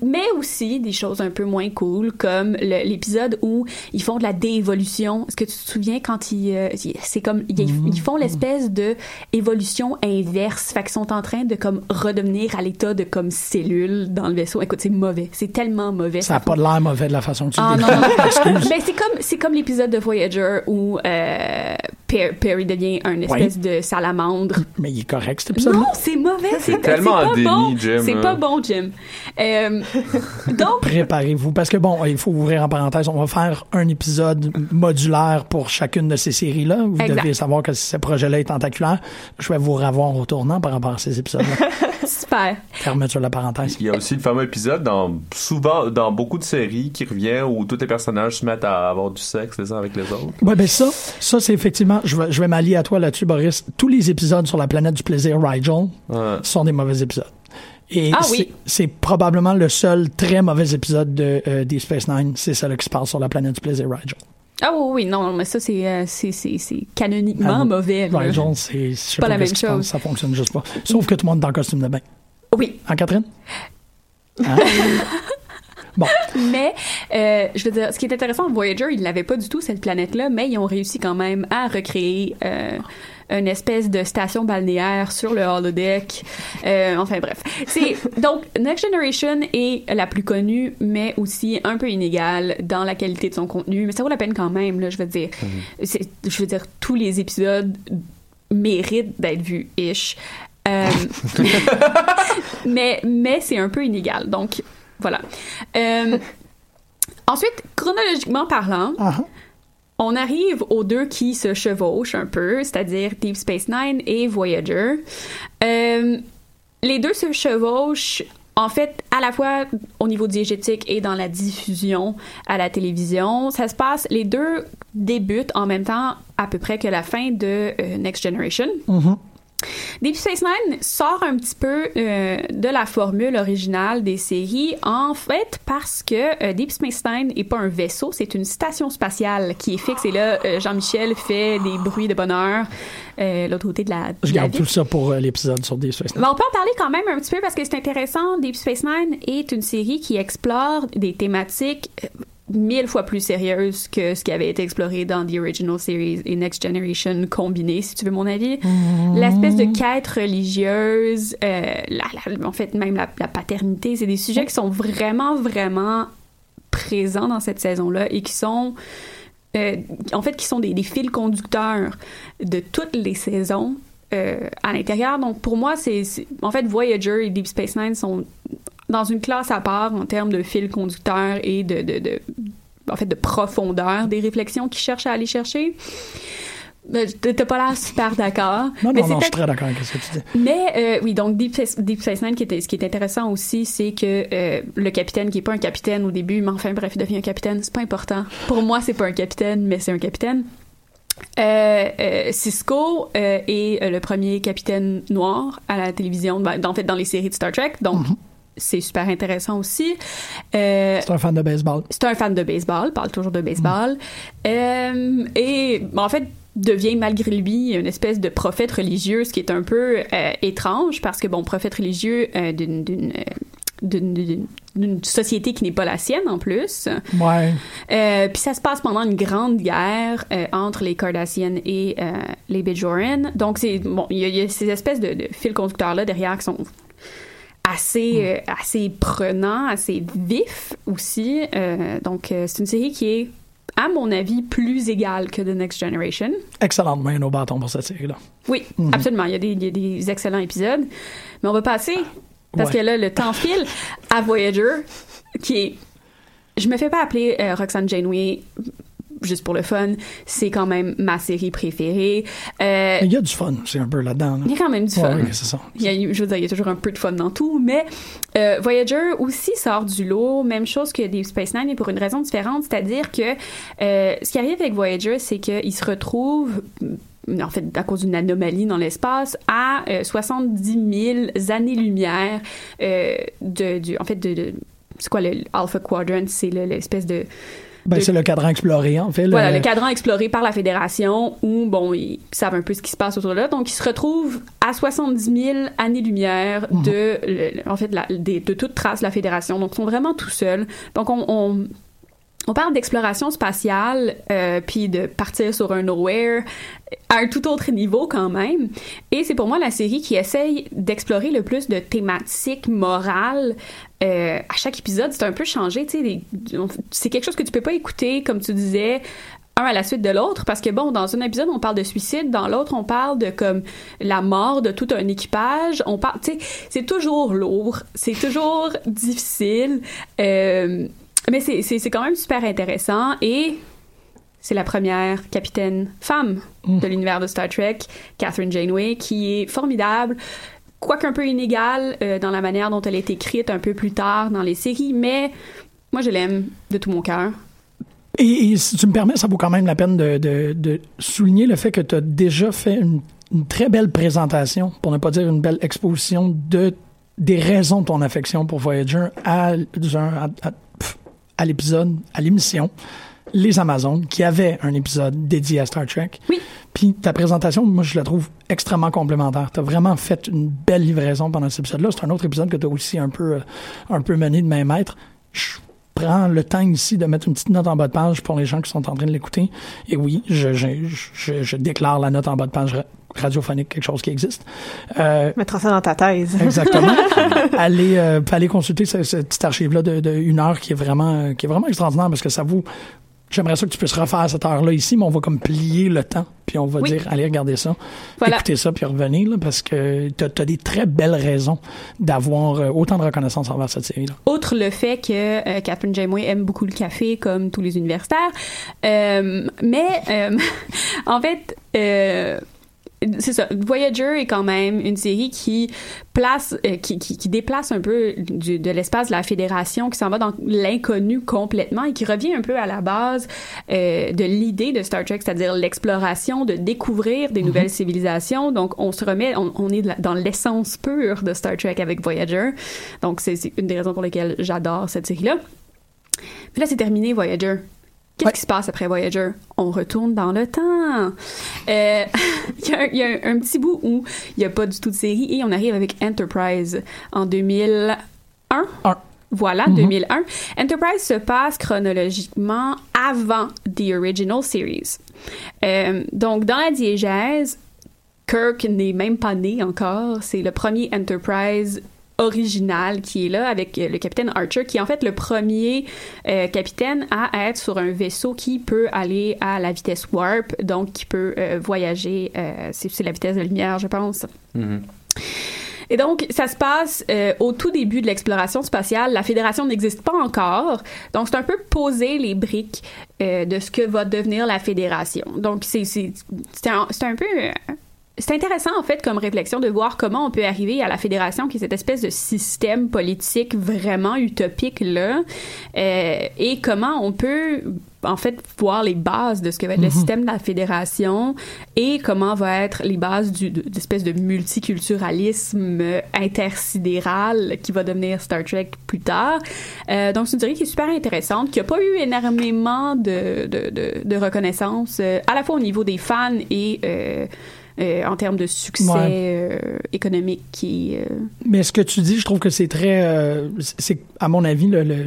Mais aussi des choses un peu moins cool, comme l'épisode où ils font de la déévolution. Est-ce que tu te souviens quand ils, euh, c'est comme ils, ils font l'espèce de évolution inverse, fait qu'ils sont en train de comme redevenir à l'état de comme cellules dans le vaisseau. Écoute, c'est mauvais, c'est tellement mauvais. Ça n'a pas de l'air mauvais de la façon que tu Ah le non, non. Ben, c'est comme c'est comme l'épisode de Voyager où euh, Per- Perry devient un espèce de salamandre. Mais il est correct, cet épisode Non, c'est mauvais. C'est tellement pas déni, bon. Jim, C'est pas bon, Jim. Euh, Euh, donc, Préparez-vous, parce que bon, il faut ouvrir en parenthèse, on va faire un épisode modulaire pour chacune de ces séries-là. Vous Exact. devez savoir que ce projet-là est tentaculaire. Je vais vous revoir au tournant par rapport à ces épisodes-là. super. Fermeture de la parenthèse. Il y a aussi le fameux épisode dans souvent dans beaucoup de séries qui revient où tous les personnages se mettent à avoir du sexe les uns avec les autres? Ouais, ben ça, ça c'est effectivement, je vais, je vais m'allier à toi là-dessus, Boris. Tous les épisodes sur la planète du plaisir, Rigel, Ouais. sont des mauvais épisodes. Et Ah c'est- oui. c'est probablement le seul très mauvais épisode de euh, Deep Space Nine. C'est celle qui se passe sur la planète du plaisir, Rigel. Ah oui, oui, non, mais ça, c'est euh, c'est- c'est- c'est canoniquement Ah, mauvais. Rigel, c'est sais Pas la même chose. Ça fonctionne juste pas. Sauf que tout le monde est en costume de bain. Oui, Hein, Catherine? Hein? bon, mais euh, je veux dire, ce qui est intéressant, Voyager, ils l'avaient pas du tout, cette planète-là, mais ils ont réussi quand même à recréer euh, une espèce de station balnéaire sur le holodeck. Euh, enfin bref. C'est donc Next Generation est la plus connue, mais aussi un peu inégale dans la qualité de son contenu. Mais ça vaut la peine quand même, là, je veux dire. C'est- Je veux dire, tous les épisodes méritent d'être vus, ish. Euh, mais mais c'est un peu inégal. Donc, voilà. Euh, ensuite, chronologiquement parlant, on arrive aux deux qui se chevauchent un peu, c'est-à-dire Deep Space Nine et Voyager. Euh, les deux se chevauchent, en fait, à la fois au niveau diégétique et dans la diffusion à la télévision. Ça se passe, les deux débutent en même temps à peu près que la fin de euh, Next Generation. mhm. Deep Space Nine sort un petit peu euh, de la formule originale des séries, en fait, parce que euh, Deep Space Nine n'est pas un vaisseau, c'est une station spatiale qui est fixe. Et là, euh, Jean-Michel fait des bruits de bonheur l'autre côté de la, de je garde tout ça pour l'épisode sur Deep Space Nine. On peut en parler quand même un petit peu parce que c'est intéressant. Deep Space Nine est une série qui explore des thématiques mille fois plus sérieuses que ce qui avait été exploré dans The Original Series et Next Generation combiné, si tu veux mon avis. L'espèce de quête religieuse, euh, la- la- en fait même la, la paternité, c'est des sujets qui sont vraiment, vraiment présents dans cette saison-là et qui sont euh, en fait, qui sont des, des fils conducteurs de toutes les saisons euh, à l'intérieur. Donc, pour moi, c'est- en fait Voyager et Deep Space Nine sont dans une classe à part en termes de fils conducteurs et de, de, de- en fait, de profondeur des réflexions qu'ils cherchent à aller chercher. Euh, T'as pas l'air super d'accord. Non, mais non, non, je suis très d'accord avec ce que tu dis. mais euh, oui, donc Deep Space, Deep Space Nine, qui ce qui est intéressant aussi, c'est que euh, le capitaine, qui est pas un capitaine au début, mais enfin bref, il devient un capitaine, c'est pas important. Pour moi, c'est pas un capitaine, mais c'est un capitaine. Euh, euh, Cisco est le premier capitaine noir à la télévision, ben, en fait dans les séries de Star Trek, donc c'est super intéressant aussi. Euh, C'est un fan de baseball. c'est un fan de baseball, parle toujours de baseball. Euh, et en fait, devient malgré lui une espèce de prophète religieux, ce qui est un peu euh, étrange parce que, bon, prophète religieux d'une. d'une d'une- société qui n'est pas la sienne en plus. Ouais. Euh, puis ça se passe pendant une grande guerre euh, entre les Cardassiennes et euh, les Bajoran. Donc c'est bon, il y, a- il y a ces espèces de, de fils conducteurs là derrière qui sont assez euh, assez prenants, assez vifs aussi. Euh, donc euh, c'est une série qui est à mon avis plus égale que The Next Generation. Excellente main au bâton pour cette série-là. Oui, absolument. Il y, a des, il y a des excellents épisodes. Mais on va passer, parce Ouais. que là, le temps file, à Voyager, qui est. Je me fais pas appeler euh, Roxanne Janeway juste pour le fun. C'est quand même ma série préférée. Euh, il y a du fun, c'est un peu là-dedans. là. il y a quand même du fun. ouais, c'est ça. Il y a, je veux dire, il y a toujours un peu de fun dans tout, mais euh, Voyager aussi sort du lot, même chose que Deep Space Nine, mais pour une raison différente, c'est-à-dire que euh, ce qui arrive avec Voyager, c'est qu'il se retrouve en fait, à cause d'une anomalie dans l'espace, à euh, 70 000 années-lumière de, du, en fait, de, de- c'est quoi le Alpha Quadrant? C'est le- l'espèce de, Ben, de- c'est le cadran exploré, en fait. voilà, le cadran exploré par la Fédération où, bon, ils savent un peu ce qui se passe autour de là. Donc, ils se retrouvent à 70 000 années-lumière de, le- en fait, la- de toute trace de la Fédération. Donc, ils sont vraiment tout seuls. Donc, on, on, on parle d'exploration spatiale, euh, puis de partir sur un nowhere à un tout autre niveau quand même. Et c'est pour moi la série qui essaye d'explorer le plus de thématiques morales. Euh, à chaque épisode, c'est un peu changé. C'est quelque chose que tu peux pas écouter, comme tu disais, un à la suite de l'autre parce que bon dans un épisode on parle de suicide dans l'autre on parle de comme la mort de tout un équipage on parle c'est toujours lourd c'est toujours difficile euh, mais c'est c'est quand même super intéressant et c'est la première capitaine femme Mm. de l'univers de Star Trek Catherine Janeway qui est formidable quoique un peu inégale euh, dans la manière dont elle est écrite un peu plus tard dans les séries mais moi je l'aime de tout mon cœur Et, et si tu me permets, ça vaut quand même la peine de, de, de souligner le fait que tu as déjà fait une, une très belle présentation, pour ne pas dire une belle exposition de des raisons de ton affection pour Voyager à, à, à, à l'épisode, à l'émission Les Amazones, qui avait un épisode dédié à Star Trek. Oui. Puis ta présentation, moi, je la trouve extrêmement complémentaire. Tu as vraiment fait une belle livraison pendant cet épisode-là. C'est un autre épisode que tu as aussi un peu, euh, un peu mené de main maître. Je prends le temps ici de mettre une petite note en bas de page pour les gens qui sont en train de l'écouter. Et oui, je, je, je, je déclare la note en bas de page ra- radiophonique, quelque chose qui existe. Euh, Mettra ça dans ta thèse. Exactement. allez, euh, allez consulter ce, ce petit archive-là de, de une heure qui est vraiment, qui est vraiment extraordinaire parce que ça vous. J'aimerais ça que tu puisses refaire cette heure-là ici, mais on va comme plier le temps, puis on va Oui. dire, allez regarder ça, Voilà. écoutez ça, puis revenez, là, parce que tu as, des très belles raisons d'avoir euh, autant de reconnaissance envers cette série-là. Outre le fait que euh, Catherine Janeway aime beaucoup le café, comme tous les universitaires, euh, mais euh, en fait, c'est ça. Voyager est quand même une série qui place, euh, qui, qui, qui déplace un peu du- de l'espace de la Fédération, qui s'en va dans l'inconnu complètement et qui revient un peu à la base euh, de l'idée de Star Trek, c'est-à-dire l'exploration, de découvrir des nouvelles civilisations. Donc, on se remet, on, on est dans l'essence pure de Star Trek avec Voyager. Donc, c'est c'est une des raisons pour lesquelles j'adore cette série-là. Puis là, c'est terminé, Voyager. Qu'est-ce Ouais. qui se passe après Voyager? On retourne dans le temps. Euh, Il y a, un, il y a un- un petit bout où il n'y a pas du tout de série et on arrive avec Enterprise en 2001. Un. Voilà, 2001. Enterprise se passe chronologiquement avant The Original Series. Euh, donc, dans la diégèse, Kirk n'est même pas né encore. C'est le premier Enterprise original qui est là avec euh, le capitaine Archer qui est en fait le premier euh, capitaine à être sur un vaisseau qui peut aller à la vitesse warp donc qui peut euh, voyager c'est la vitesse de la lumière je pense Mhm. et donc, ça se passe euh, au tout début de l'exploration spatiale. La Fédération n'existe pas encore. Donc, c'est un peu poser les briques euh, de ce que va devenir la Fédération. Donc, un, c'est un peu... euh, c'est intéressant, en fait, comme réflexion de voir comment on peut arriver à la fédération, qui est cette espèce de système politique vraiment utopique-là, euh, et comment on peut, en fait, voir les bases de ce que va être le système de la fédération et comment va être les bases du, de- d'espèce de multiculturalisme euh, intersidéral qui va devenir Star Trek plus tard. Euh, donc, c'est une série qui est super intéressante, qui a pas eu énormément de, de, de, de reconnaissance, euh, à la fois au niveau des fans et... euh, en termes de succès Ouais. euh, économique qui euh, Mais ce que tu dis, je trouve que c'est très, c'est à mon avis le, le-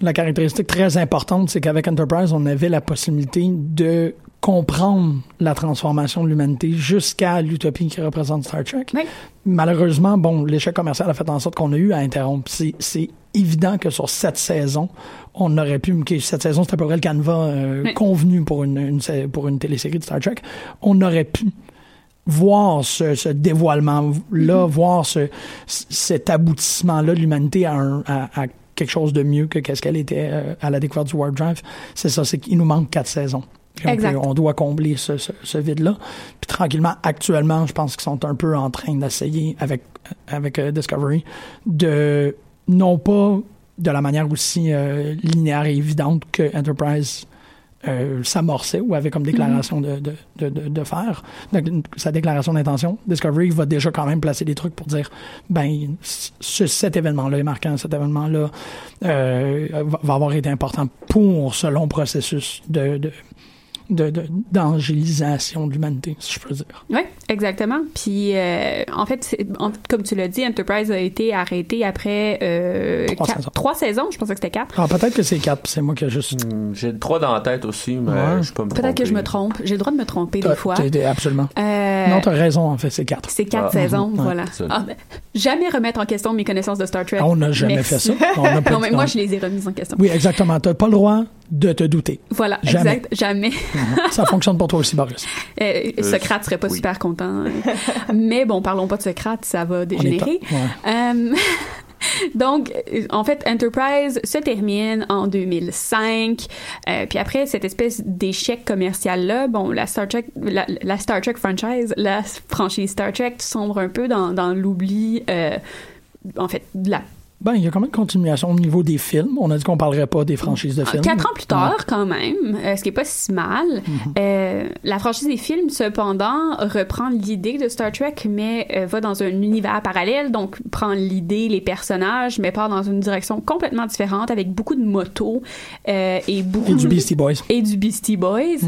la caractéristique très importante, c'est qu'avec Enterprise, on avait la possibilité de comprendre la transformation de l'humanité jusqu'à l'utopie qui représente Star Trek. Oui. Malheureusement, bon, l'échec commercial a fait en sorte qu'on a eu à interrompre. C'est, c'est évident que sur cette saison, on aurait pu, cette saison, c'est à peu près le canevas euh, Oui. convenu pour une, pour une télésérie de Star Trek. On aurait pu voir ce, ce dévoilement-là, voir ce, cet aboutissement-là de l'humanité à, à, à quelque chose de mieux que qu'est-ce qu'elle était euh, à la découverte du Warp Drive. C'est ça, c'est qu'il nous manque quatre saisons. Puis on, Exact. peut- on doit combler ce, ce, ce vide-là. Puis tranquillement, actuellement, je pense qu'ils sont un peu en train d'essayer avec, avec euh, Discovery de, non pas de la manière aussi euh, linéaire et évidente que Enterprise euh, s'amorçait ou avait comme déclaration de, de, de, de, faire, donc, sa déclaration d'intention. Discovery va déjà quand même placer des trucs pour dire, ben, ce, cet événement-là est marquant, cet événement-là euh, va, va avoir été important pour ce long processus de, de de- de- d'angélisation de, l'humanité, si je peux dire. Oui, exactement. Puis, euh, en fait, c'est- en- comme tu l'as dit, Enterprise a été arrêté après euh, Trois quatre- saisons. trois saisons. Je pensais que c'était quatre. Alors peut-être que c'est quatre, puis c'est moi qui ai juste... Hmm, J'ai trois dans la tête aussi, mais Ouais. je peux me Peut-être que je me trompe. J'ai le droit de me tromper des fois. absolument. Euh, non, t'as raison, en fait, c'est quatre. c'est quatre Ah, saisons, voilà. Ah, ben, jamais remettre en question mes connaissances de Star Trek. Ah, on n'a jamais Merci. fait ça. On non, mais moi, je les ai remises en question. Oui, exactement. T'as pas le droit de te douter. Voilà, Jamais. exact, jamais. Ça fonctionne pour toi aussi, Boris. Euh, Socrate serait pas oui. super content. Mais bon, parlons pas de Socrate, ça va dégénérer. Euh, donc, euh, en fait, Enterprise se termine en 2005. Euh, puis après cette espèce d'échec commercial-là, bon, la Star Trek, la, la Star Trek franchise, la franchise Star Trek sombre un peu dans, dans l'oubli. euh, en fait, de la Ben, il y a quand même une continuation au niveau des films. On a dit qu'on parlerait pas des franchises de films. Quatre ans plus tard, quand même, euh, ce qui est pas si mal. Euh, la franchise des films, cependant, reprend l'idée de Star Trek, mais euh, va dans un univers parallèle, donc prend l'idée, les personnages, mais part dans une direction complètement différente, avec beaucoup de motos euh, et beaucoup Et du Beastie Boys. et du Beastie Boys.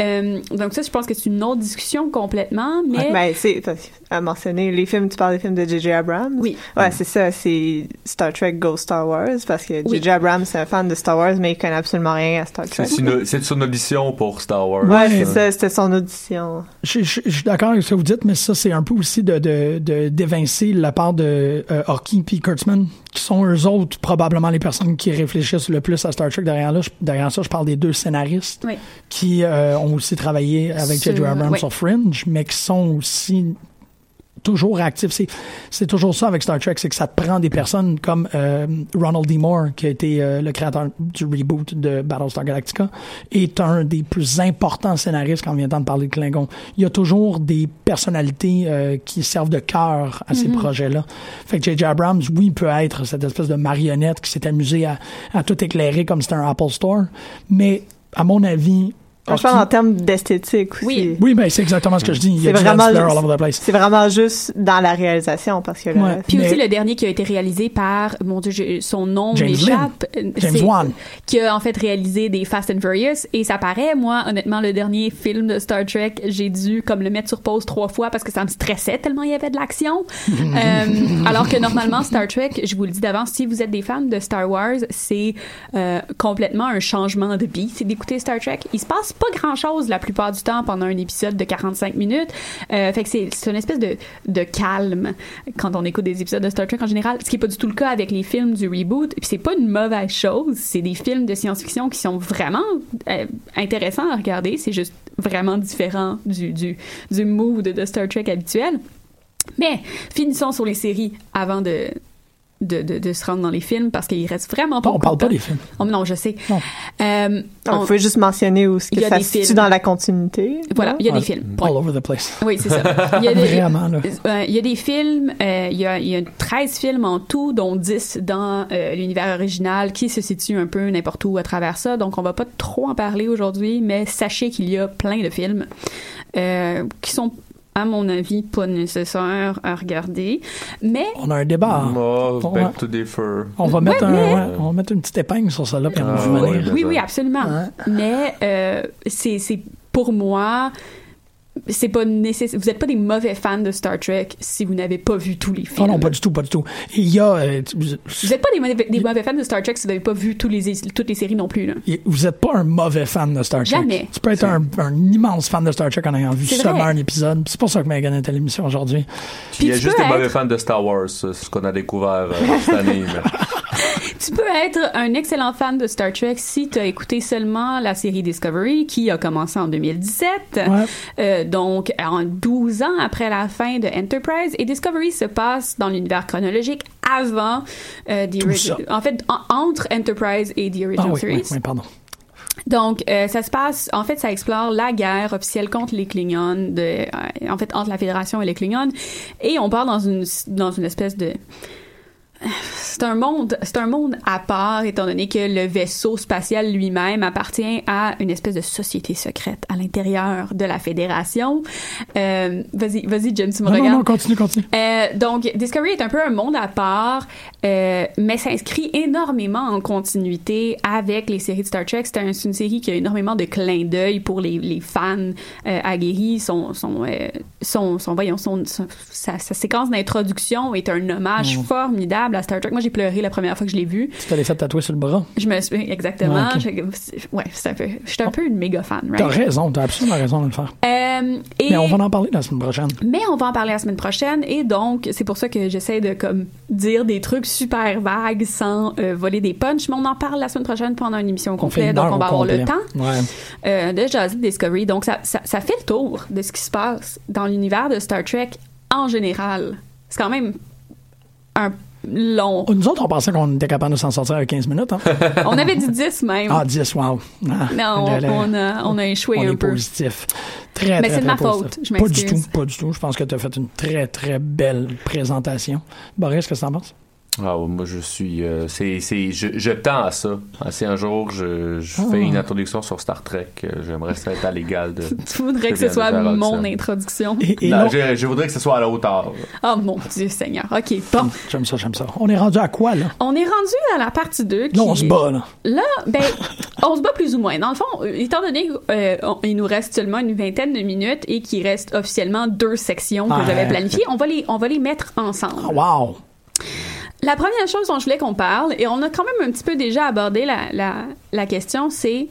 Euh, donc ça, je pense que c'est une autre discussion complètement, mais Ben, c'est, à mentionner les films, tu parles des films de J.J. Abrams. Oui. Ouais, c'est ça, c'est Star Trek Go Star Wars, parce que Oui. J.J. Abrams, c'est un fan de Star Wars, mais il connaît absolument rien à Star Trek. C'est son audition pour Star Wars. Ouais, c'est ça, c'était son audition. Je, je- je suis d'accord avec ce que vous dites, mais ça, c'est un peu aussi de, de, de- d'évincer la part de euh, Orky et Kurtzman, qui sont eux autres probablement les personnes qui réfléchissent le plus à Star Trek. Derrière, là, je- derrière ça, je parle des deux scénaristes Oui. qui euh, ont aussi travaillé avec J.J. Abrams ouais. sur Fringe, mais qui sont aussi toujours actifs. C'est, toujours ça avec Star Trek, c'est que ça te prend des personnes comme euh, Ronald D. Moore, qui a été euh, le créateur du reboot de Battlestar Galactica, est un des plus importants scénaristes quand on vient de parler de Klingon. Il y a toujours des personnalités euh, qui servent de cœur à ces projets-là. Fait que J.J. Abrams, oui, peut être cette espèce de marionnette qui s'est amusé à, à tout éclairer comme c'était un Apple Store, mais à mon avis... Moi, je parle en termes d'esthétique aussi. Oui. Oui, ben c'est exactement ce que je dis. Il y a C'est du vraiment, flare all over the place. c'est vraiment juste dans la réalisation, parce que Ouais. Puis Mais- aussi le dernier qui a été réalisé par, mon Dieu, je- son nom James m'échappe. James Wan. Qui a en fait réalisé des Fast and Furious. Et ça paraît, moi, honnêtement, le dernier film de Star Trek, j'ai dû comme le mettre sur pause trois fois parce que ça me stressait tellement il y avait de l'action. Euh, alors que normalement, Star Trek, je vous le dis d'avance, si vous êtes des fans de Star Wars, c'est euh, complètement un changement de beat. C'est d'écouter Star Trek. Il se passe pas grand chose la plupart du temps pendant un épisode de 45 minutes. Euh, fait que c'est c'est une espèce de, de calme quand on écoute des épisodes de Star Trek en général, ce qui est pas du tout le cas avec les films du reboot. Puis c'est pas une mauvaise chose. C'est des films de science-fiction qui sont vraiment euh, intéressants à regarder. C'est juste vraiment différent du, du, du mood de Star Trek habituel. Mais finissons sur les séries avant de, de, de, de se rendre dans les films parce qu'il reste vraiment pas on parle pas des films. Oh, non, je sais. Non. Euh, On peut juste mentionner où ce que ça se situe dans la continuité. voilà, il y a des films. All over the place. Oui, c'est ça. Il y a des, Vraiment, là. Euh, il y a des films, euh, il, y a, il y a 13 films en tout, dont 10 dans euh, l'univers original, qui se situent un peu n'importe où à travers ça. Donc, on va pas trop en parler aujourd'hui, mais sachez qu'il y a plein de films euh, qui sont, à mon avis, pas nécessaires à regarder. Mais On a un débat. Oh, On va- to differ. On va, mettre un, mais- ouais, on va mettre une petite épingle sur ça là, puis on va Ah, ouais. oui, oui, absolument. Ouais. Mais euh, c'est c'est pour moi. C'est pas nécessaire. Vous n'êtes pas des mauvais fans de Star Trek si vous n'avez pas vu tous les films. Non, non, pas du tout, pas du tout. Il y a, euh, vous n'êtes pas des mauvais, des mauvais fans de Star Trek si vous n'avez pas vu tous les, toutes les séries non plus. Là. vous êtes pas un mauvais fan de Star Trek. Jamais. Tu peux être un, un immense fan de Star Trek en ayant vu seulement vrai. un épisode. C'est pour ça que Megan est à l'émission aujourd'hui. Il y a juste des mauvais fans de Star Wars, ce qu'on a découvert euh, cette année. mais- Tu peux être un excellent fan de Star Trek si tu as écouté seulement la série Discovery qui a commencé en 2017. Ouais. Euh, donc, en 12 ans après la fin de Enterprise. Et Discovery se passe dans l'univers chronologique avant euh, The Tout Origin- ça. En fait, en- entre Enterprise et The Ah Original oui, Series. oui, oui, pardon. Donc, euh, ça se passe, en fait, ça explore la guerre officielle contre les Klingons, de, euh, en fait, entre la Fédération et les Klingons, et on part dans une, dans une espèce de... C'est un monde, c'est un monde à part, étant donné que le vaisseau spatial lui-même appartient à une espèce de société secrète à l'intérieur de la Fédération. Euh, vas-y, vas-y, James, tu me Non, non, regardes. non, continue, continue. Euh, donc, Discovery est un peu un monde à part, euh, mais s'inscrit énormément en continuité avec les séries de Star Trek. C'est un- c'est une série qui a énormément de clins d'œil pour les, les fans aguerris. Son, son, son, son, voyons, son, son- sa, sa séquence d'introduction est un hommage Mm. formidable à Star Trek. Moi, j'ai pleuré la première fois que je l'ai vu. Tu t'allais fait tatouer sur le bras? Je me suis exactement. Ouais, ok. je- ouais, c'est un peu. J'étais un peu une méga fan, T'as right? raison, t'as absolument raison de le faire. Euh, et... Mais on va en parler la semaine prochaine. Mais on va en parler la semaine prochaine et donc c'est pour ça que j'essaie de comme dire des trucs super vague sans euh, voler des punchs, mais on en parle la semaine prochaine pendant une émission complète, donc on va avoir le temps Ouais. euh, de jaser de Discovery. Donc ça, ça, ça fait le tour de ce qui se passe dans l'univers de Star Trek en général. C'est quand même un long. Oh, Nous autres, on pensait qu'on était capable de s'en sortir avec 15 minutes. Hein? On avait dit 10 même. Ah, 10, wow. Ah, non, on, le- on a, on a échoué on un est peu. positif. Très, Mais c'est de ma faute, je Pas du m'excuse. tout, pas du tout. Je pense que tu as fait une très, très belle présentation. Boris, qu'est-ce que t'en penses? Ah, ouais, moi, je suis. euh, c'est, c'est, je, je tends à ça. Ah, Si un jour je, je Ah. fais une introduction sur Star Trek, euh, j'aimerais ça être à l'égal de. Tu voudrais que ce soit mon introduction? Et, et Non, je, je voudrais que ce soit à la hauteur. Oh mon Dieu Seigneur. OK, bon. j'aime ça, j'aime ça. On est rendu à quoi, là? On est rendu à la partie 2. Là, on se bat, là. Là, ben, on se bat plus ou moins. Dans le fond, euh, étant donné qu'il nous reste seulement une vingtaine de minutes et qu'il reste officiellement deux sections que Ouais. j'avais planifiées, on va les, on va les mettre ensemble. Ah, wow! La première chose dont je voulais qu'on parle, et on a quand même un petit peu déjà abordé la, la, la question, c'est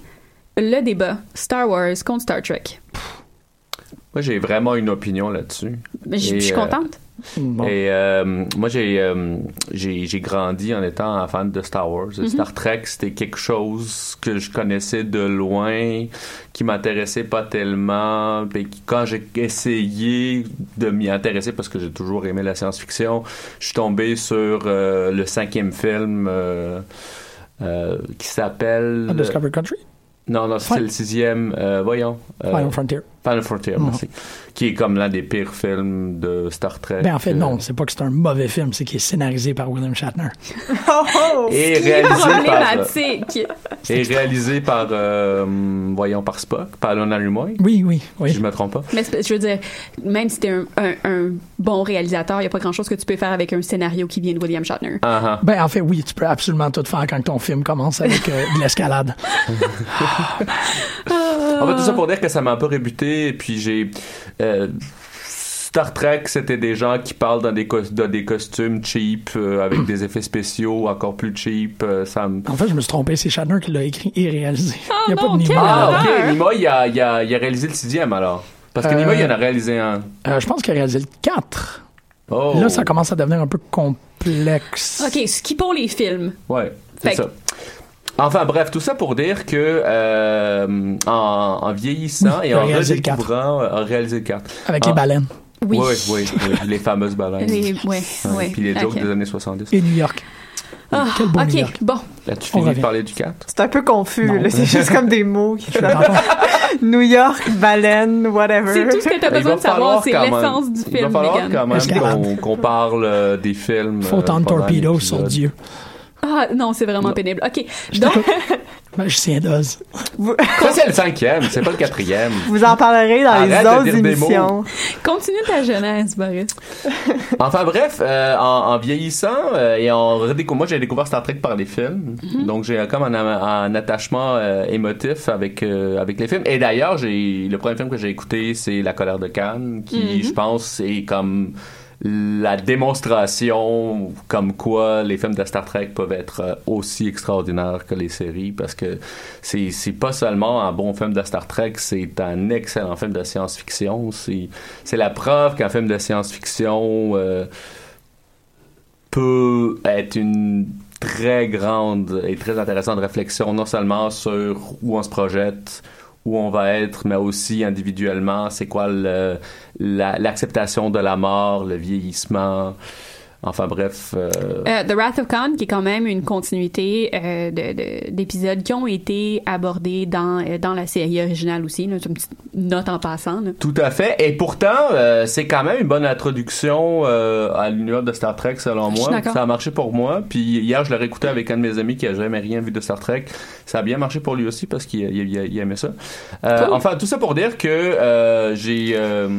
le débat Star Wars contre Star Trek. Moi, j'ai vraiment une opinion là-dessus. Mais je je suis euh, contente. Bon. Et euh, moi, j'ai, euh, j'ai, grandi en étant un fan de Star Wars. Mhm. Star Trek, c'était quelque chose que je connaissais de loin, qui m'intéressait pas tellement. Qui- quand j'ai essayé de m'y intéresser, parce que j'ai toujours aimé la science-fiction, je suis tombé sur euh, le cinquième film euh, qui s'appelle... Discovery Country? Non, non, c'est le sixième. voyons. Final Frontier. Final Frontier, Mhm. merci. Qui est comme l'un des pires films de Star Trek. Ben, en fait, euh, non, c'est pas que c'est un mauvais film, c'est qu'il est scénarisé par William Shatner. Oh, oh! Et Qui est réalisé par, euh, et réalisé par, euh, voyons, par Spock, par Leonard Nimoy, Oui, oui, si oui. je me trompe pas. Mais je veux dire, même si t'es un, un, un bon réalisateur, il n'y a pas grand-chose que tu peux faire avec un scénario qui vient de William Shatner. Ah, ah. Ben, en fait, oui, tu peux absolument tout faire quand ton film commence avec euh, de l'escalade. En fait, tout ça pour dire que ça m'a un peu rébuté, et puis j'ai... euh, Star Trek, c'était des gens qui parlent dans des, cos- dans des costumes cheap, euh, avec des effets spéciaux encore plus cheap. euh, ça. En fait, je me suis trompé, c'est Shatner qui l'a écrit et réalisé. Il n'y a non, pas de Nimoy. Ah, ok, Nimoy, il a, il, a, il a réalisé le sixième, alors. Parce que Euh, Nimoy, il en a réalisé un. Euh, je pense qu'il a réalisé le 4. Oh! Là, ça commence à devenir un peu complexe. OK, ce qui pour les films. Ouais, c'est ça. Enfin bref, tout ça pour dire que euh, en, en vieillissant Oui, et en redécouvrant, euh, a réalisé le 4. Avec Ah. les baleines. Oui. Oui, oui, oui, les fameuses baleines. Ouais, ouais. Puis les jokes Ok. des années 70. Et New York. Ah, Quel beau New OK, bon. As-tu On fini de parler du 4? C'est un peu confus, Non. là. C'est juste comme des mots qui. New York, baleine, whatever. C'est tout ce que tu as besoin de savoir, c'est l'essence du Il va film, falloir Megan. quand même qu'on qu'on parle euh, des films. Faut euh, tant de sur Dieu. Ah, non, c'est vraiment Non. pénible. OK, donc, Magicien d'Oz. Vous, Ça, c'est le cinquième, c'est pas le quatrième. vous en parlerez dans les Arrête de autres dire des émissions. continue ta jeunesse, Boris. Enfin bref, euh, en, en vieillissant euh, et en redécouvrant, moi j'ai découvert Star Trek par les films, donc j'ai comme un, un attachement euh, émotif avec euh, avec les films. Et d'ailleurs, j'ai le premier film que j'ai écouté, c'est La colère de Cannes, qui je pense est comme la démonstration comme quoi les films de Star Trek peuvent être euh, aussi extraordinaires que les séries parce que c'est pas seulement un bon film de Star Trek, c'est un excellent film de science-fiction. C'est c'est la preuve qu'un film de science-fiction euh, peut être une très grande et très intéressante réflexion, non seulement sur où on se projette, où on va être, mais aussi individuellement, c'est quoi l'acceptation de la mort, le vieillissement. Enfin bref, euh, Euh, The Wrath of Khan, qui est quand même une continuité euh, de- de- d'épisodes qui ont été abordés dans, euh, dans la série originale aussi. là. C'est une petite note en passant. là. Tout à fait. Et pourtant, euh, c'est quand même une bonne introduction euh, à l'univers de Star Trek, selon moi. d'accord. Ça a marché pour moi. Puis hier, je l'ai réécouté avec un de mes amis qui a jamais rien vu de Star Trek. Ça a bien marché pour lui aussi parce qu'il il- il- il aimait ça. Euh, Cool. Enfin, tout ça pour dire que euh, j'ai... euh,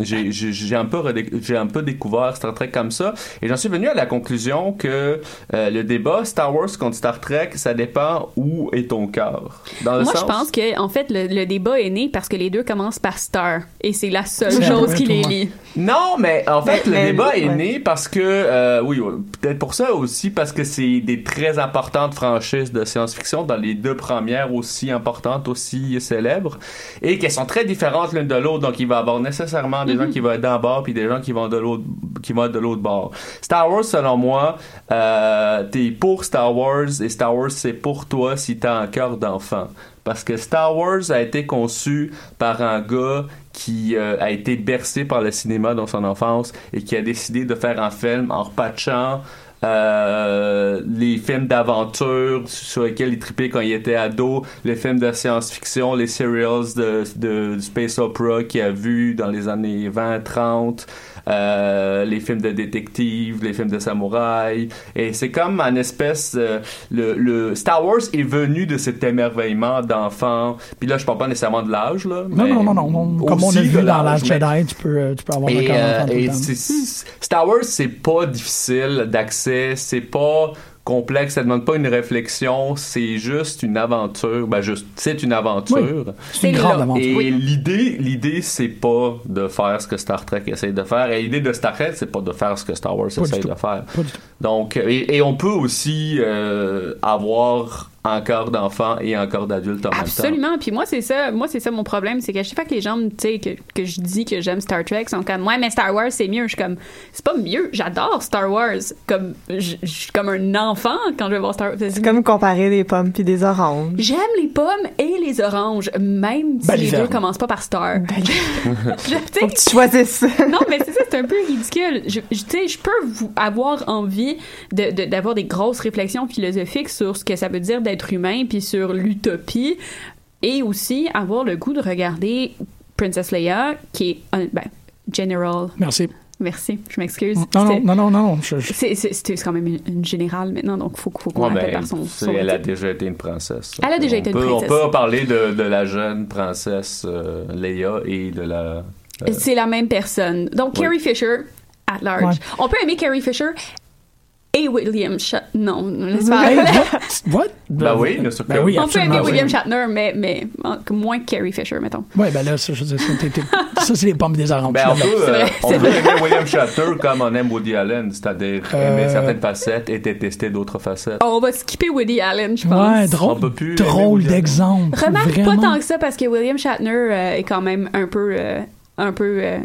j'ai un peu j'ai un peu découvert Star Trek comme ça et j'en suis venu à la conclusion que euh, le débat Star Wars contre Star Trek ça dépend où est ton cœur dans le Moi, sens? je pense que en fait, le, le débat est né parce que les deux commencent par Star. Et c'est la seule chose qui les lie. Non, mais en fait, Mais- le mais- débat est ouais. né parce que, euh, oui, peut-être pour ça aussi, parce que c'est des très importantes franchises de science-fiction, dans les deux premières aussi importantes, aussi célèbres, et qu'elles sont très différentes l'une de l'autre. Donc, il va y avoir nécessairement des gens qui vont être d'en bas, puis des gens qui vont de l'autre, qui va de l'autre bord. Star Wars, selon moi, euh, t'es pour Star Wars et Star Wars c'est pour toi si t'as un cœur d'enfant. Parce que Star Wars a été conçu par un gars qui euh, a été bercé par le cinéma dans son enfance et qui a décidé de faire un film en repatchant euh, les films d'aventure sur lesquels il tripait quand il était ado, les films de science-fiction, les serials de, de, space opera qu'il a vu dans les années 20-30, euh, les films de détective, les films de samouraï. Et c'est comme un espèce... Euh, le, le, Star Wars est venu de cet émerveillement d'enfant. Puis là, je parle pas nécessairement de l'âge, là. Non, non, non, non. Comme on a vu dans Last Jedi, tu peux, euh, tu peux avoir et, un euh, Star Wars, c'est pas difficile d'accès. C'est pas complexe, ça demande pas une réflexion, c'est juste une aventure. Ben juste, c'est une aventure. c'est une grande aventure. Et l'idée, l'idée, c'est pas de faire ce que Star Trek essaie de faire. Et l'idée de Star Trek, c'est pas de faire ce que Star Wars essaie de faire. Donc, et, on peut aussi euh, avoir encore d'enfants et encore d'adultes en Absolument. même temps. Puis moi, c'est ça. Moi, c'est ça mon problème. C'est que chaque fois que les gens, tu sais, que, que je dis que j'aime Star Trek, sont comme, ouais, mais Star Wars, c'est mieux. Je suis comme, c'est pas mieux. J'adore Star Wars. Comme, je suis comme un enfant quand je vais voir Star Wars. C'est comme comparer des pommes puis des oranges. J'aime les pommes et les oranges, même si les deux commencent pas par Star. Ben, Faut que tu choisisses. non, mais c'est ça, c'est un peu ridicule. Je, tu sais, je peux avoir envie d'avoir de, des grosses réflexions philosophiques sur ce que ça veut dire d'être humain, puis sur l'utopie, et aussi avoir le goût de regarder Princess Leia, qui est un, ben, General. Merci. Merci, je m'excuse. Non, non, non, non, non. C'est quand même une, générale maintenant, donc il faut, faut qu'on ouais, ben, par son, son Elle a déjà été une princesse. Elle a déjà on été peut, une princesse. On peut parler de, de la jeune princesse euh, Leia et de la... Euh, C'est la même personne. Donc, Carrie Fisher, at large. On peut aimer Carrie Fisher et William Shatner. Non, laisse pas. What? Ben oui, bien sûr ben oui, On peut aimer oui. William Shatner, mais, mais moins que Carrie Fisher, mettons. Oui, ben là, ça, je dire, ça, c'est les pommes des oranges. Ben, on peut, euh, on peut aimer William Shatner comme on aime Woody Allen, c'est-à-dire aimer Euh, certaines facettes et détester d'autres facettes. On va skipper Woody Allen, je pense. Ouais, drôle, On peut plus drôle aimer d'exemple. Remarque vraiment. pas tant que ça parce que William Shatner euh, est quand même un peu, euh, un peu euh,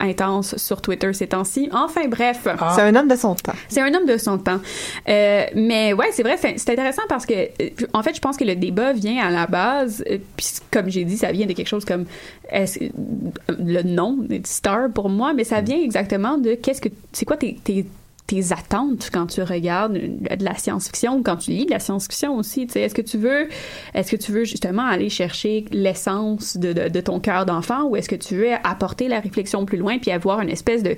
intense sur Twitter ces temps-ci. Enfin bref. Ah. C'est un homme de son temps. C'est un homme de son temps. Euh, mais ouais, c'est vrai, c'est intéressant parce que, euh, en fait, je pense que le débat vient à la base, euh, puis comme j'ai dit, ça vient de quelque chose comme est-ce- le nom est Star pour moi, mais ça vient exactement de qu'est-ce que c'est quoi tes, tes tes attentes quand tu regardes de la science-fiction ou quand tu lis de la science-fiction aussi. tu sais. Est-ce que tu veux, est-ce que tu veux justement aller chercher l'essence de, de, de ton cœur d'enfant ou est-ce que tu veux apporter la réflexion plus loin puis avoir une espèce de,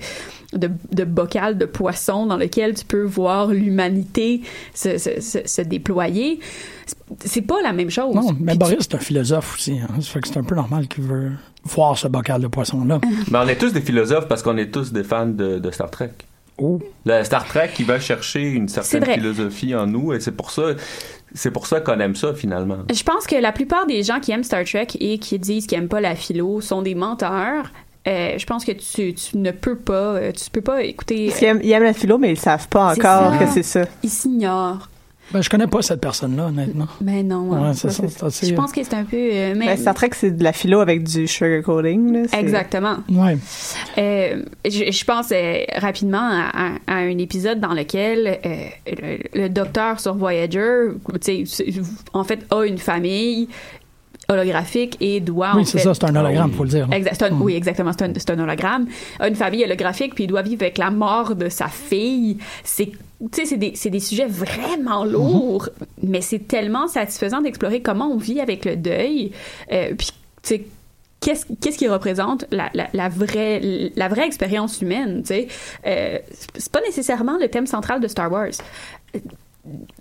de, de bocal de poisson dans lequel tu peux voir l'humanité se, se, se, se déployer? C'est pas la même chose. Non, mais Puis Boris, c'est un philosophe aussi. Hein. Ça fait que c'est un peu normal qu'il veut voir ce bocal de poisson-là. Mais on est tous des philosophes parce qu'on est tous des fans de, de Star Trek. Oh. Le Star Trek qui va chercher une certaine philosophie en nous et c'est pour ça c'est pour ça qu'on aime ça finalement. Je pense que la plupart des gens qui aiment Star Trek et qui disent qu'ils aiment pas la philo sont des menteurs. Euh, je pense que tu, tu ne peux pas, euh, tu peux pas écouter. Ils aiment, ils aiment la philo, mais ils savent pas encore ça. que c'est ça. Ils s'ignorent. Ben, je connais pas cette personne-là, honnêtement. Mais non. Ouais, c'est ça. c'est assez- Je pense que c'est un peu. euh, mais... Ben, Star Trek, c'est de la philo avec du sugarcoating. là. C'est- Exactement. Ouais. Euh, je, je pense euh, rapidement à, à- à un épisode dans lequel euh, le, le docteur sur Voyager, tu sais, c'est- en fait, a une famille holographique et doit Oui, c'est ça, c'est un hologramme, oui. faut le dire. Exact, c'est un- Mm. Oui, exactement. C'est un, c'est un hologramme. A Une famille holographique, puis il doit vivre avec la mort de sa fille. C'est, tu sais, c'est des, c'est des sujets vraiment lourds, mais c'est tellement satisfaisant d'explorer comment on vit avec le deuil. Euh, puis, tu sais, qu'est-ce, qu'est-ce qui représente la, la, la vraie, la vraie expérience humaine, tu sais. Euh, c'est pas nécessairement le thème central de Star Wars.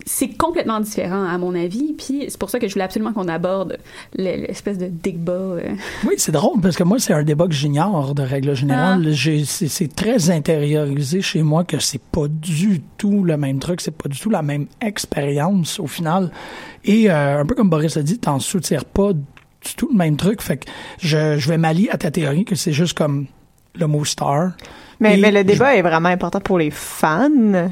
C'est complètement différent, à mon avis, puis c'est pour ça que je voulais absolument qu'on aborde le- l'espèce de débat. euh, Oui, c'est drôle parce que moi, c'est un débat que j'ignore de règle générale. Ah. C'est très intériorisé chez moi que c'est pas du tout le même truc, c'est pas du tout la même expérience au final. Et euh, un peu comme Boris a dit, t'en soutires pas du tout le même truc. Fait que je, je vais m'allier à ta théorie que c'est juste comme le mot star. Mais, mais le je- débat est vraiment important pour les fans.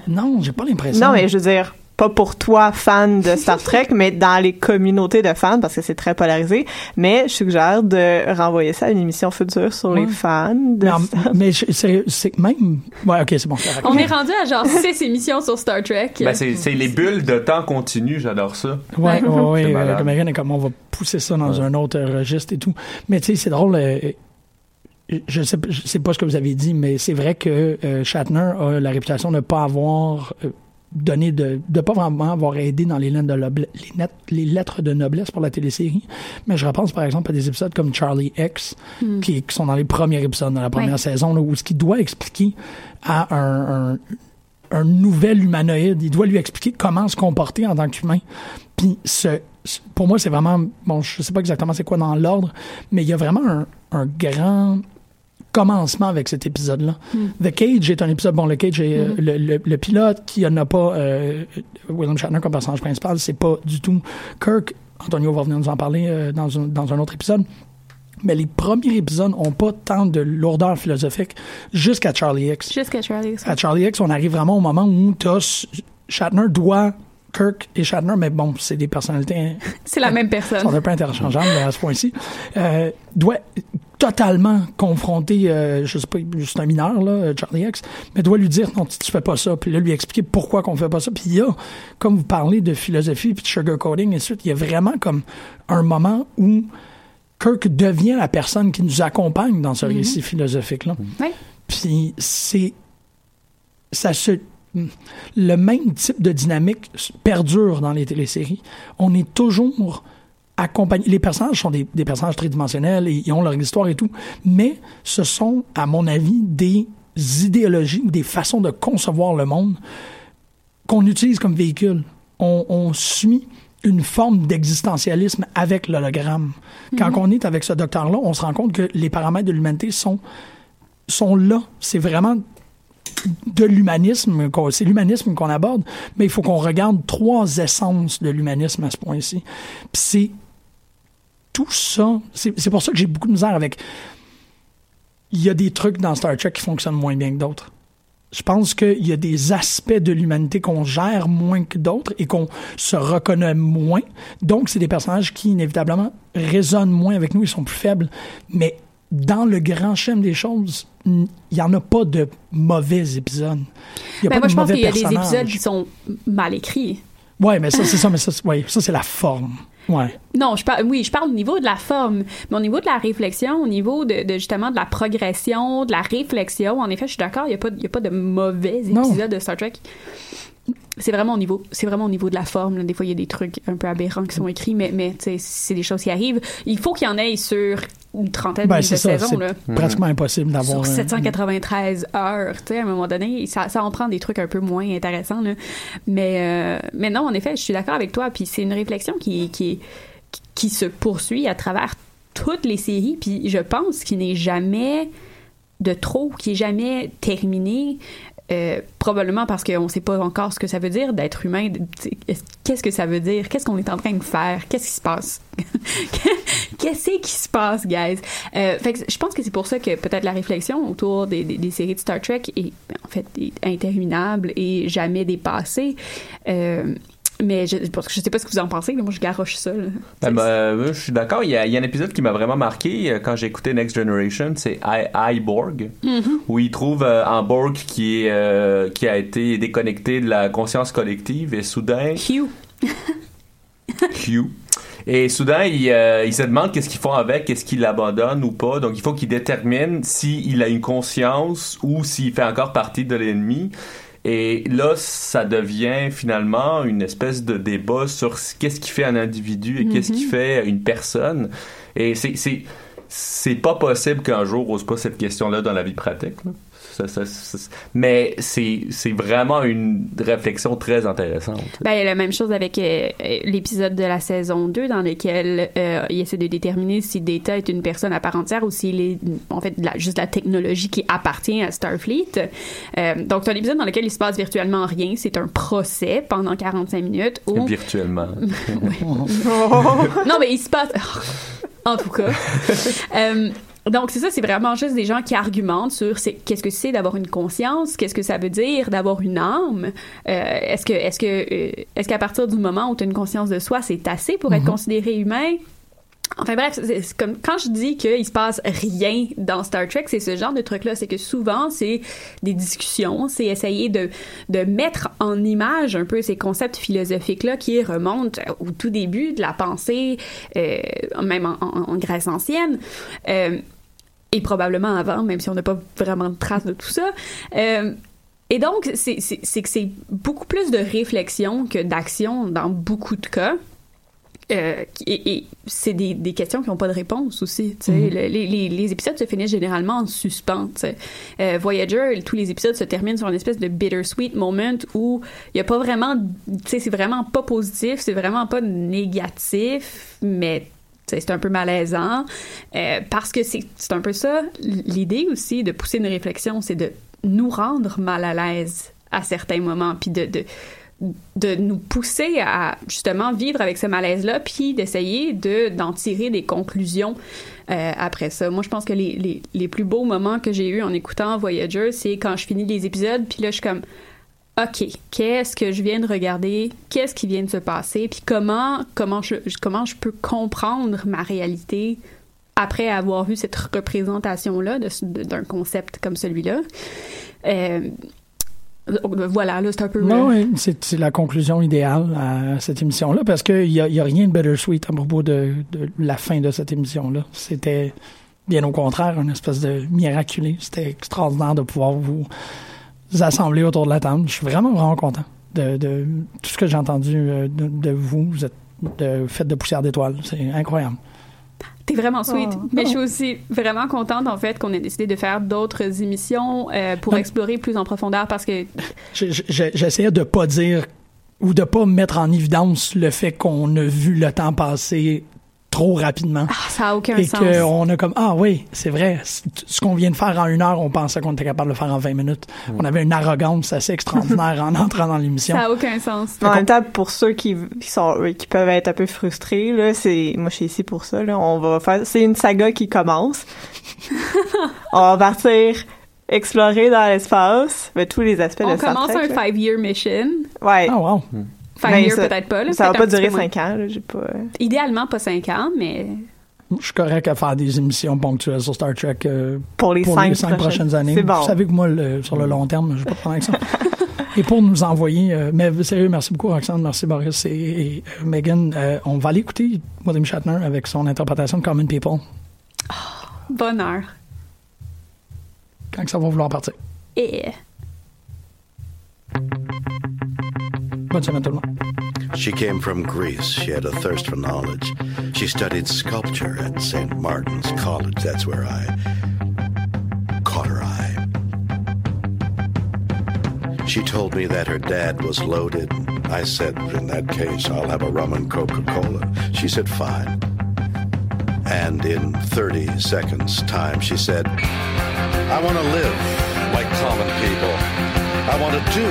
Non, j'ai pas l'impression. Non, mais je veux dire, pas pour toi, fan de Star Trek, mais dans les communautés de fans, parce que c'est très polarisé. Mais je suggère de renvoyer ça à une émission future sur les fans. De Non, Star- mais c'est même. Ouais, ok, c'est bon. On est rendu à genre six émissions sur Star Trek. Ben, c'est c'est les bulles de temps continu, j'adore ça. Ouais, ouais, ouais. Euh. Comme est comme on va pousser ça dans un autre euh, registre et tout. Mais tu sais, c'est drôle. euh, je sais, je sais pas ce que vous avez dit, mais c'est vrai que euh, Shatner a la réputation de ne pas avoir donné de, de pas vraiment avoir aidé dans les lettres de, noble- les, net- les lettres de noblesse pour la télésérie. Mais je repense par exemple à des épisodes comme Charlie X, qui, qui sont dans les premiers épisodes de la première Ouais. saison, là, où ce qu'il doit expliquer à un, un, un nouvel humanoïde, il doit lui expliquer comment se comporter en tant qu'humain. Puis ce- pour moi, c'est vraiment, bon, je sais pas exactement c'est quoi dans l'ordre, mais il y a vraiment un, un grand commencement avec cet épisode-là. The Cage est un épisode, bon, le Cage est euh, le, le- le pilote qui n'a pas euh, William Shatner comme personnage principal, c'est pas du tout Kirk. Antonio va venir nous en parler euh, dans, un, dans un autre épisode. Mais les premiers épisodes ont pas tant de lourdeur philosophique jusqu'à Charlie X Jusqu'à Charlie. à Charlie X, on arrive vraiment au moment où t'as Shatner doit Kirk et Shatner, mais bon, c'est des personnalités C'est la même personne. un peu interchangeables à ce point-ci, euh, doit totalement confronter, euh, je sais pas, c'est un mineur, là, Charlie X, mais doit lui dire, non, tu, tu fais pas ça, puis là, lui expliquer pourquoi qu'on fait pas ça, puis il y a, comme vous parlez de philosophie, puis de sugarcoating, et suite, il y a vraiment comme un moment où Kirk devient la personne qui nous accompagne dans ce récit philosophique-là. Ouais. Puis c'est ça se le même type de dynamique perdure dans les téléséries. On est toujours Les personnages sont des, des personnages tridimensionnels et ils ont leur histoire et tout, mais ce sont, à mon avis, des idéologies ou des façons de concevoir le monde qu'on utilise comme véhicule. On, on suit une forme d'existentialisme avec l'hologramme. Quand on est avec ce docteur-là, on se rend compte que les paramètres de l'humanité sont, sont là. C'est vraiment de l'humanisme, c'est l'humanisme qu'on aborde, mais il faut qu'on regarde trois essences de l'humanisme à ce point-ci. Puis c'est tout ça, c'est pour ça que j'ai beaucoup de misère avec... Il y a des trucs dans Star Trek qui fonctionnent moins bien que d'autres. Je pense qu'il y a des aspects de l'humanité qu'on gère moins que d'autres et qu'on se reconnaît moins. Donc, c'est des personnages qui, inévitablement, résonnent moins avec nous, ils sont plus faibles. Mais dans le grand schéma des choses, il n'y en a pas de mauvais épisodes. Il y a Ben, pas moi, de je pense qu'il y a des épisodes qui sont mal écrits. Ouais, mais ça, c'est ça, mais ça, ouais, ça, c'est la forme. Ouais. Non, je parle, oui, je parle au niveau de la forme, mais au niveau de la réflexion, au niveau de, de, justement de la progression, de la réflexion, en effet, je suis d'accord, il n'y a, a pas de mauvais Non. épisodes de Star Trek. C'est vraiment au niveau, c'est vraiment au niveau de la forme. là. Des fois, il y a des trucs un peu aberrants qui sont écrits, mais, mais c'est des choses qui arrivent. Il faut qu'il y en ait sur une trentaine Ben, de ça. saisons. C'est Là. pratiquement impossible d'avoir. Sur un- 793 heures, tu sais, à un moment donné, ça, ça en prend des trucs un peu moins intéressants, là. Mais, euh, mais non, en effet, je suis d'accord avec toi. Puis c'est une réflexion qui, qui, qui se poursuit à travers toutes les séries. Puis je pense qu'il n'est jamais de trop, qui est jamais terminé. Euh, probablement parce qu'on ne sait pas encore ce que ça veut dire d'être humain. Qu'est-ce que ça veut dire? Qu'est-ce qu'on est en train de faire? Qu'est-ce qui se passe? Qu'est-ce qui se passe, guys? Euh, fait que je pense que c'est pour ça que peut-être la réflexion autour des, des- des séries de Star Trek est en fait est interminable et jamais dépassée. Euh, mais je, parce que je sais pas ce que vous en pensez, mais moi je garoche ça. Ben, ben, euh, je suis d'accord. Il y, a, il y a un épisode qui m'a vraiment marqué euh, quand j'ai écouté Next Generation, c'est I, Borg, où il trouve euh, un Borg qui, est, euh, qui a été déconnecté de la conscience collective et soudain, Q. Q. Et soudain, il, euh, il se demande qu'est-ce qu'ils font avec, est-ce qu'il l'abandonne ou pas. Donc, il faut qu'il détermine s'il a une conscience ou s'il fait encore partie de l'ennemi. Et là, ça devient finalement une espèce de débat sur ce- qu'est-ce qui fait un individu et qu'est-ce qui fait une personne. Et c'est, pas possible qu'un jour on se pose cette question-là dans la vie pratique. là. Ça- ça- ça- mais c'est, c'est vraiment une réflexion très intéressante. Ben, la même chose avec euh, euh, l'épisode de la saison 2 dans lequel euh, il essaie de déterminer si Data est une personne à part entière ou s'il est en fait la- juste la technologie qui appartient à Starfleet. Euh, donc c'est un épisode dans lequel il se passe virtuellement rien. C'est un procès pendant 45 minutes où... Virtuellement. non, mais il se passe... En tout cas. Donc, c'est ça, c'est vraiment juste des gens qui argumentent sur qu'est-ce que c'est d'avoir une conscience, qu'est-ce que ça veut dire d'avoir une âme. Euh, est-ce que, est-ce que, euh, est-ce qu'à partir du moment où tu as une conscience de soi, c'est assez pour être mm-hmm. considéré humain? Enfin bref, comme quand je dis qu'il se passe rien dans Star Trek, c'est ce genre de truc-là. C'est que souvent, c'est des discussions, c'est essayer de, de mettre en image un peu ces concepts philosophiques-là qui remontent au tout début de la pensée, euh, même en, Grèce ancienne. Euh, et probablement avant, même si on n'a pas vraiment de traces de tout ça. Euh, et donc, c'est que c'est beaucoup plus de réflexion que d'action dans beaucoup de cas. Euh, et, c'est des, des, questions qui n'ont pas de réponse aussi. Mm-hmm. les, les, les, épisodes se finissent généralement en suspens. Euh, Voyager, tous les épisodes se terminent sur une espèce de bittersweet moment où il n'y a pas vraiment. C'est vraiment pas positif, c'est vraiment pas négatif, mais c'est un peu malaisant. Euh, parce que c'est un peu ça. L'idée aussi de pousser une réflexion, c'est de nous rendre mal à l'aise à certains moments, puis de, de de nous pousser à justement vivre avec ce malaise-là, puis d'essayer de d'en tirer des conclusions euh, après ça. Moi, je pense que les, les, les plus beaux moments que j'ai eus en écoutant Voyager, c'est quand je finis les épisodes, puis là, je suis comme, OK, qu'est-ce que je viens de regarder? Qu'est-ce qui vient de se passer? Puis comment, comment, je, comment je peux comprendre ma réalité après avoir vu cette représentation-là d'un concept comme celui-là? Euh, voilà, là, c'est un peu. oui, c'est la conclusion idéale à cette émission-là, parce qu'il n'y a, y a rien de bittersweet à propos de, la fin de cette émission-là. C'était bien au contraire, une espèce de miraculé. C'était extraordinaire de pouvoir vous assembler autour de la table. Je suis vraiment, vraiment content de, tout ce que j'ai entendu euh, de, vous. Vous êtes de, fait de poussière d'étoiles. C'est incroyable. T'es vraiment sweet. Oh. Mais je suis aussi vraiment contente, en fait, qu'on ait décidé de faire d'autres émissions euh, pour explorer plus en profondeur parce que. J'essayais de pas dire ou de pas mettre en évidence le fait qu'on a vu le temps passer trop rapidement. Ah, ça a aucun sens. Et qu'on a comme, ah oui, c'est vrai, ce qu'on vient de faire en une heure, on pensait qu'on était capable de le faire en 20 minutes. On avait une arrogance assez extraordinaire en entrant dans l'émission. Ça a aucun sens. En même temps, pour ceux qui, sont, qui peuvent être un peu frustrés, là, c'est, moi je suis ici pour ça, là, on va faire, c'est une saga qui commence. on va partir explorer dans l'espace, mais tous les aspects on de Trek. On commence un five-year mission. Ouais. Oh wow. Five ça, peut-être pas. ça va pas durer cinq ans. Là, j'ai pas... Euh. Idéalement, pas cinq ans, mais... Je suis correct à faire des émissions ponctuelles sur Star Trek euh, pour les, cinq, prochaines, années. Bon. Vous savez que moi, sur le long terme, je vais pas prendre avec ça. et pour nous envoyer, euh, mais sérieux, merci beaucoup Roxane, merci Boris et, Megan. on va aller écouter William Shatner avec son interprétation de Common People. Oh, bonheur. Quand que ça va vouloir partir? Et... Bonne She came from Greece. She had a thirst for knowledge. She studied sculpture at St. Martin's College. That's where I caught her eye. She told me that her dad was loaded. I said, in that case, I'll have a rum and Coca-Cola. She said, fine. And in 30 seconds time, she said, I want to live like common people. I want to do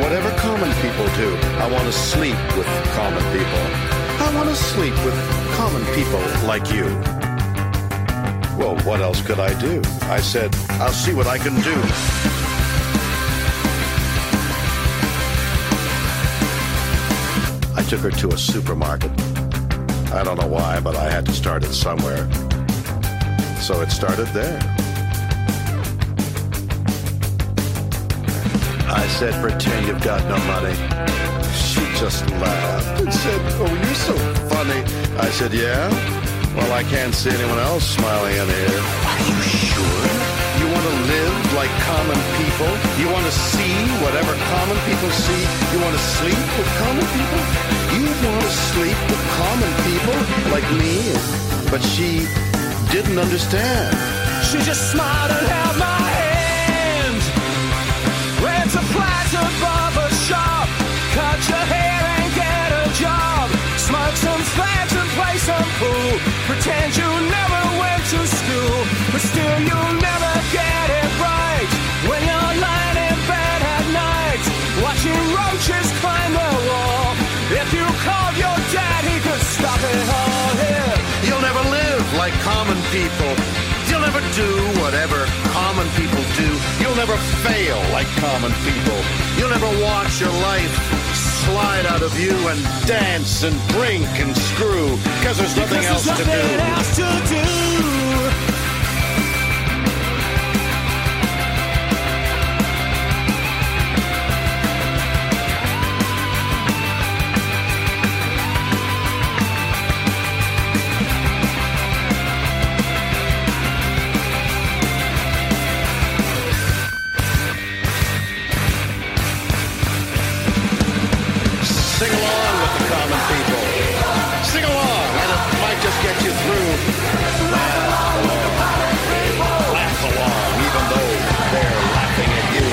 whatever common people do. I want to sleep with common people. I want to sleep with common people like you. Well, what else could I do? I said, I'll see what I can do. I took her to a supermarket. I don't know why, but I had to start it somewhere. So it started there. I said, pretend you've got no money. She just laughed and said, oh, you're so funny. I said, yeah? Well, I can't see anyone else smiling in here. Are you sure? You want to live like common people? You want to see whatever common people see? You want to sleep with common people? You want to sleep with common people like me? But she didn't understand. She just smiled and held my fool. Pretend you never went to school, but still you'll never get it right. When you're lying in bed at night, watching roaches climb the wall. If you called your dad, he could stop it all here. You'll never live like common people. Never do whatever common people do. You'll never fail like common people. You'll never watch your life slide out of you and dance and drink and screw because there's nothing else There's to nothing do. else to do.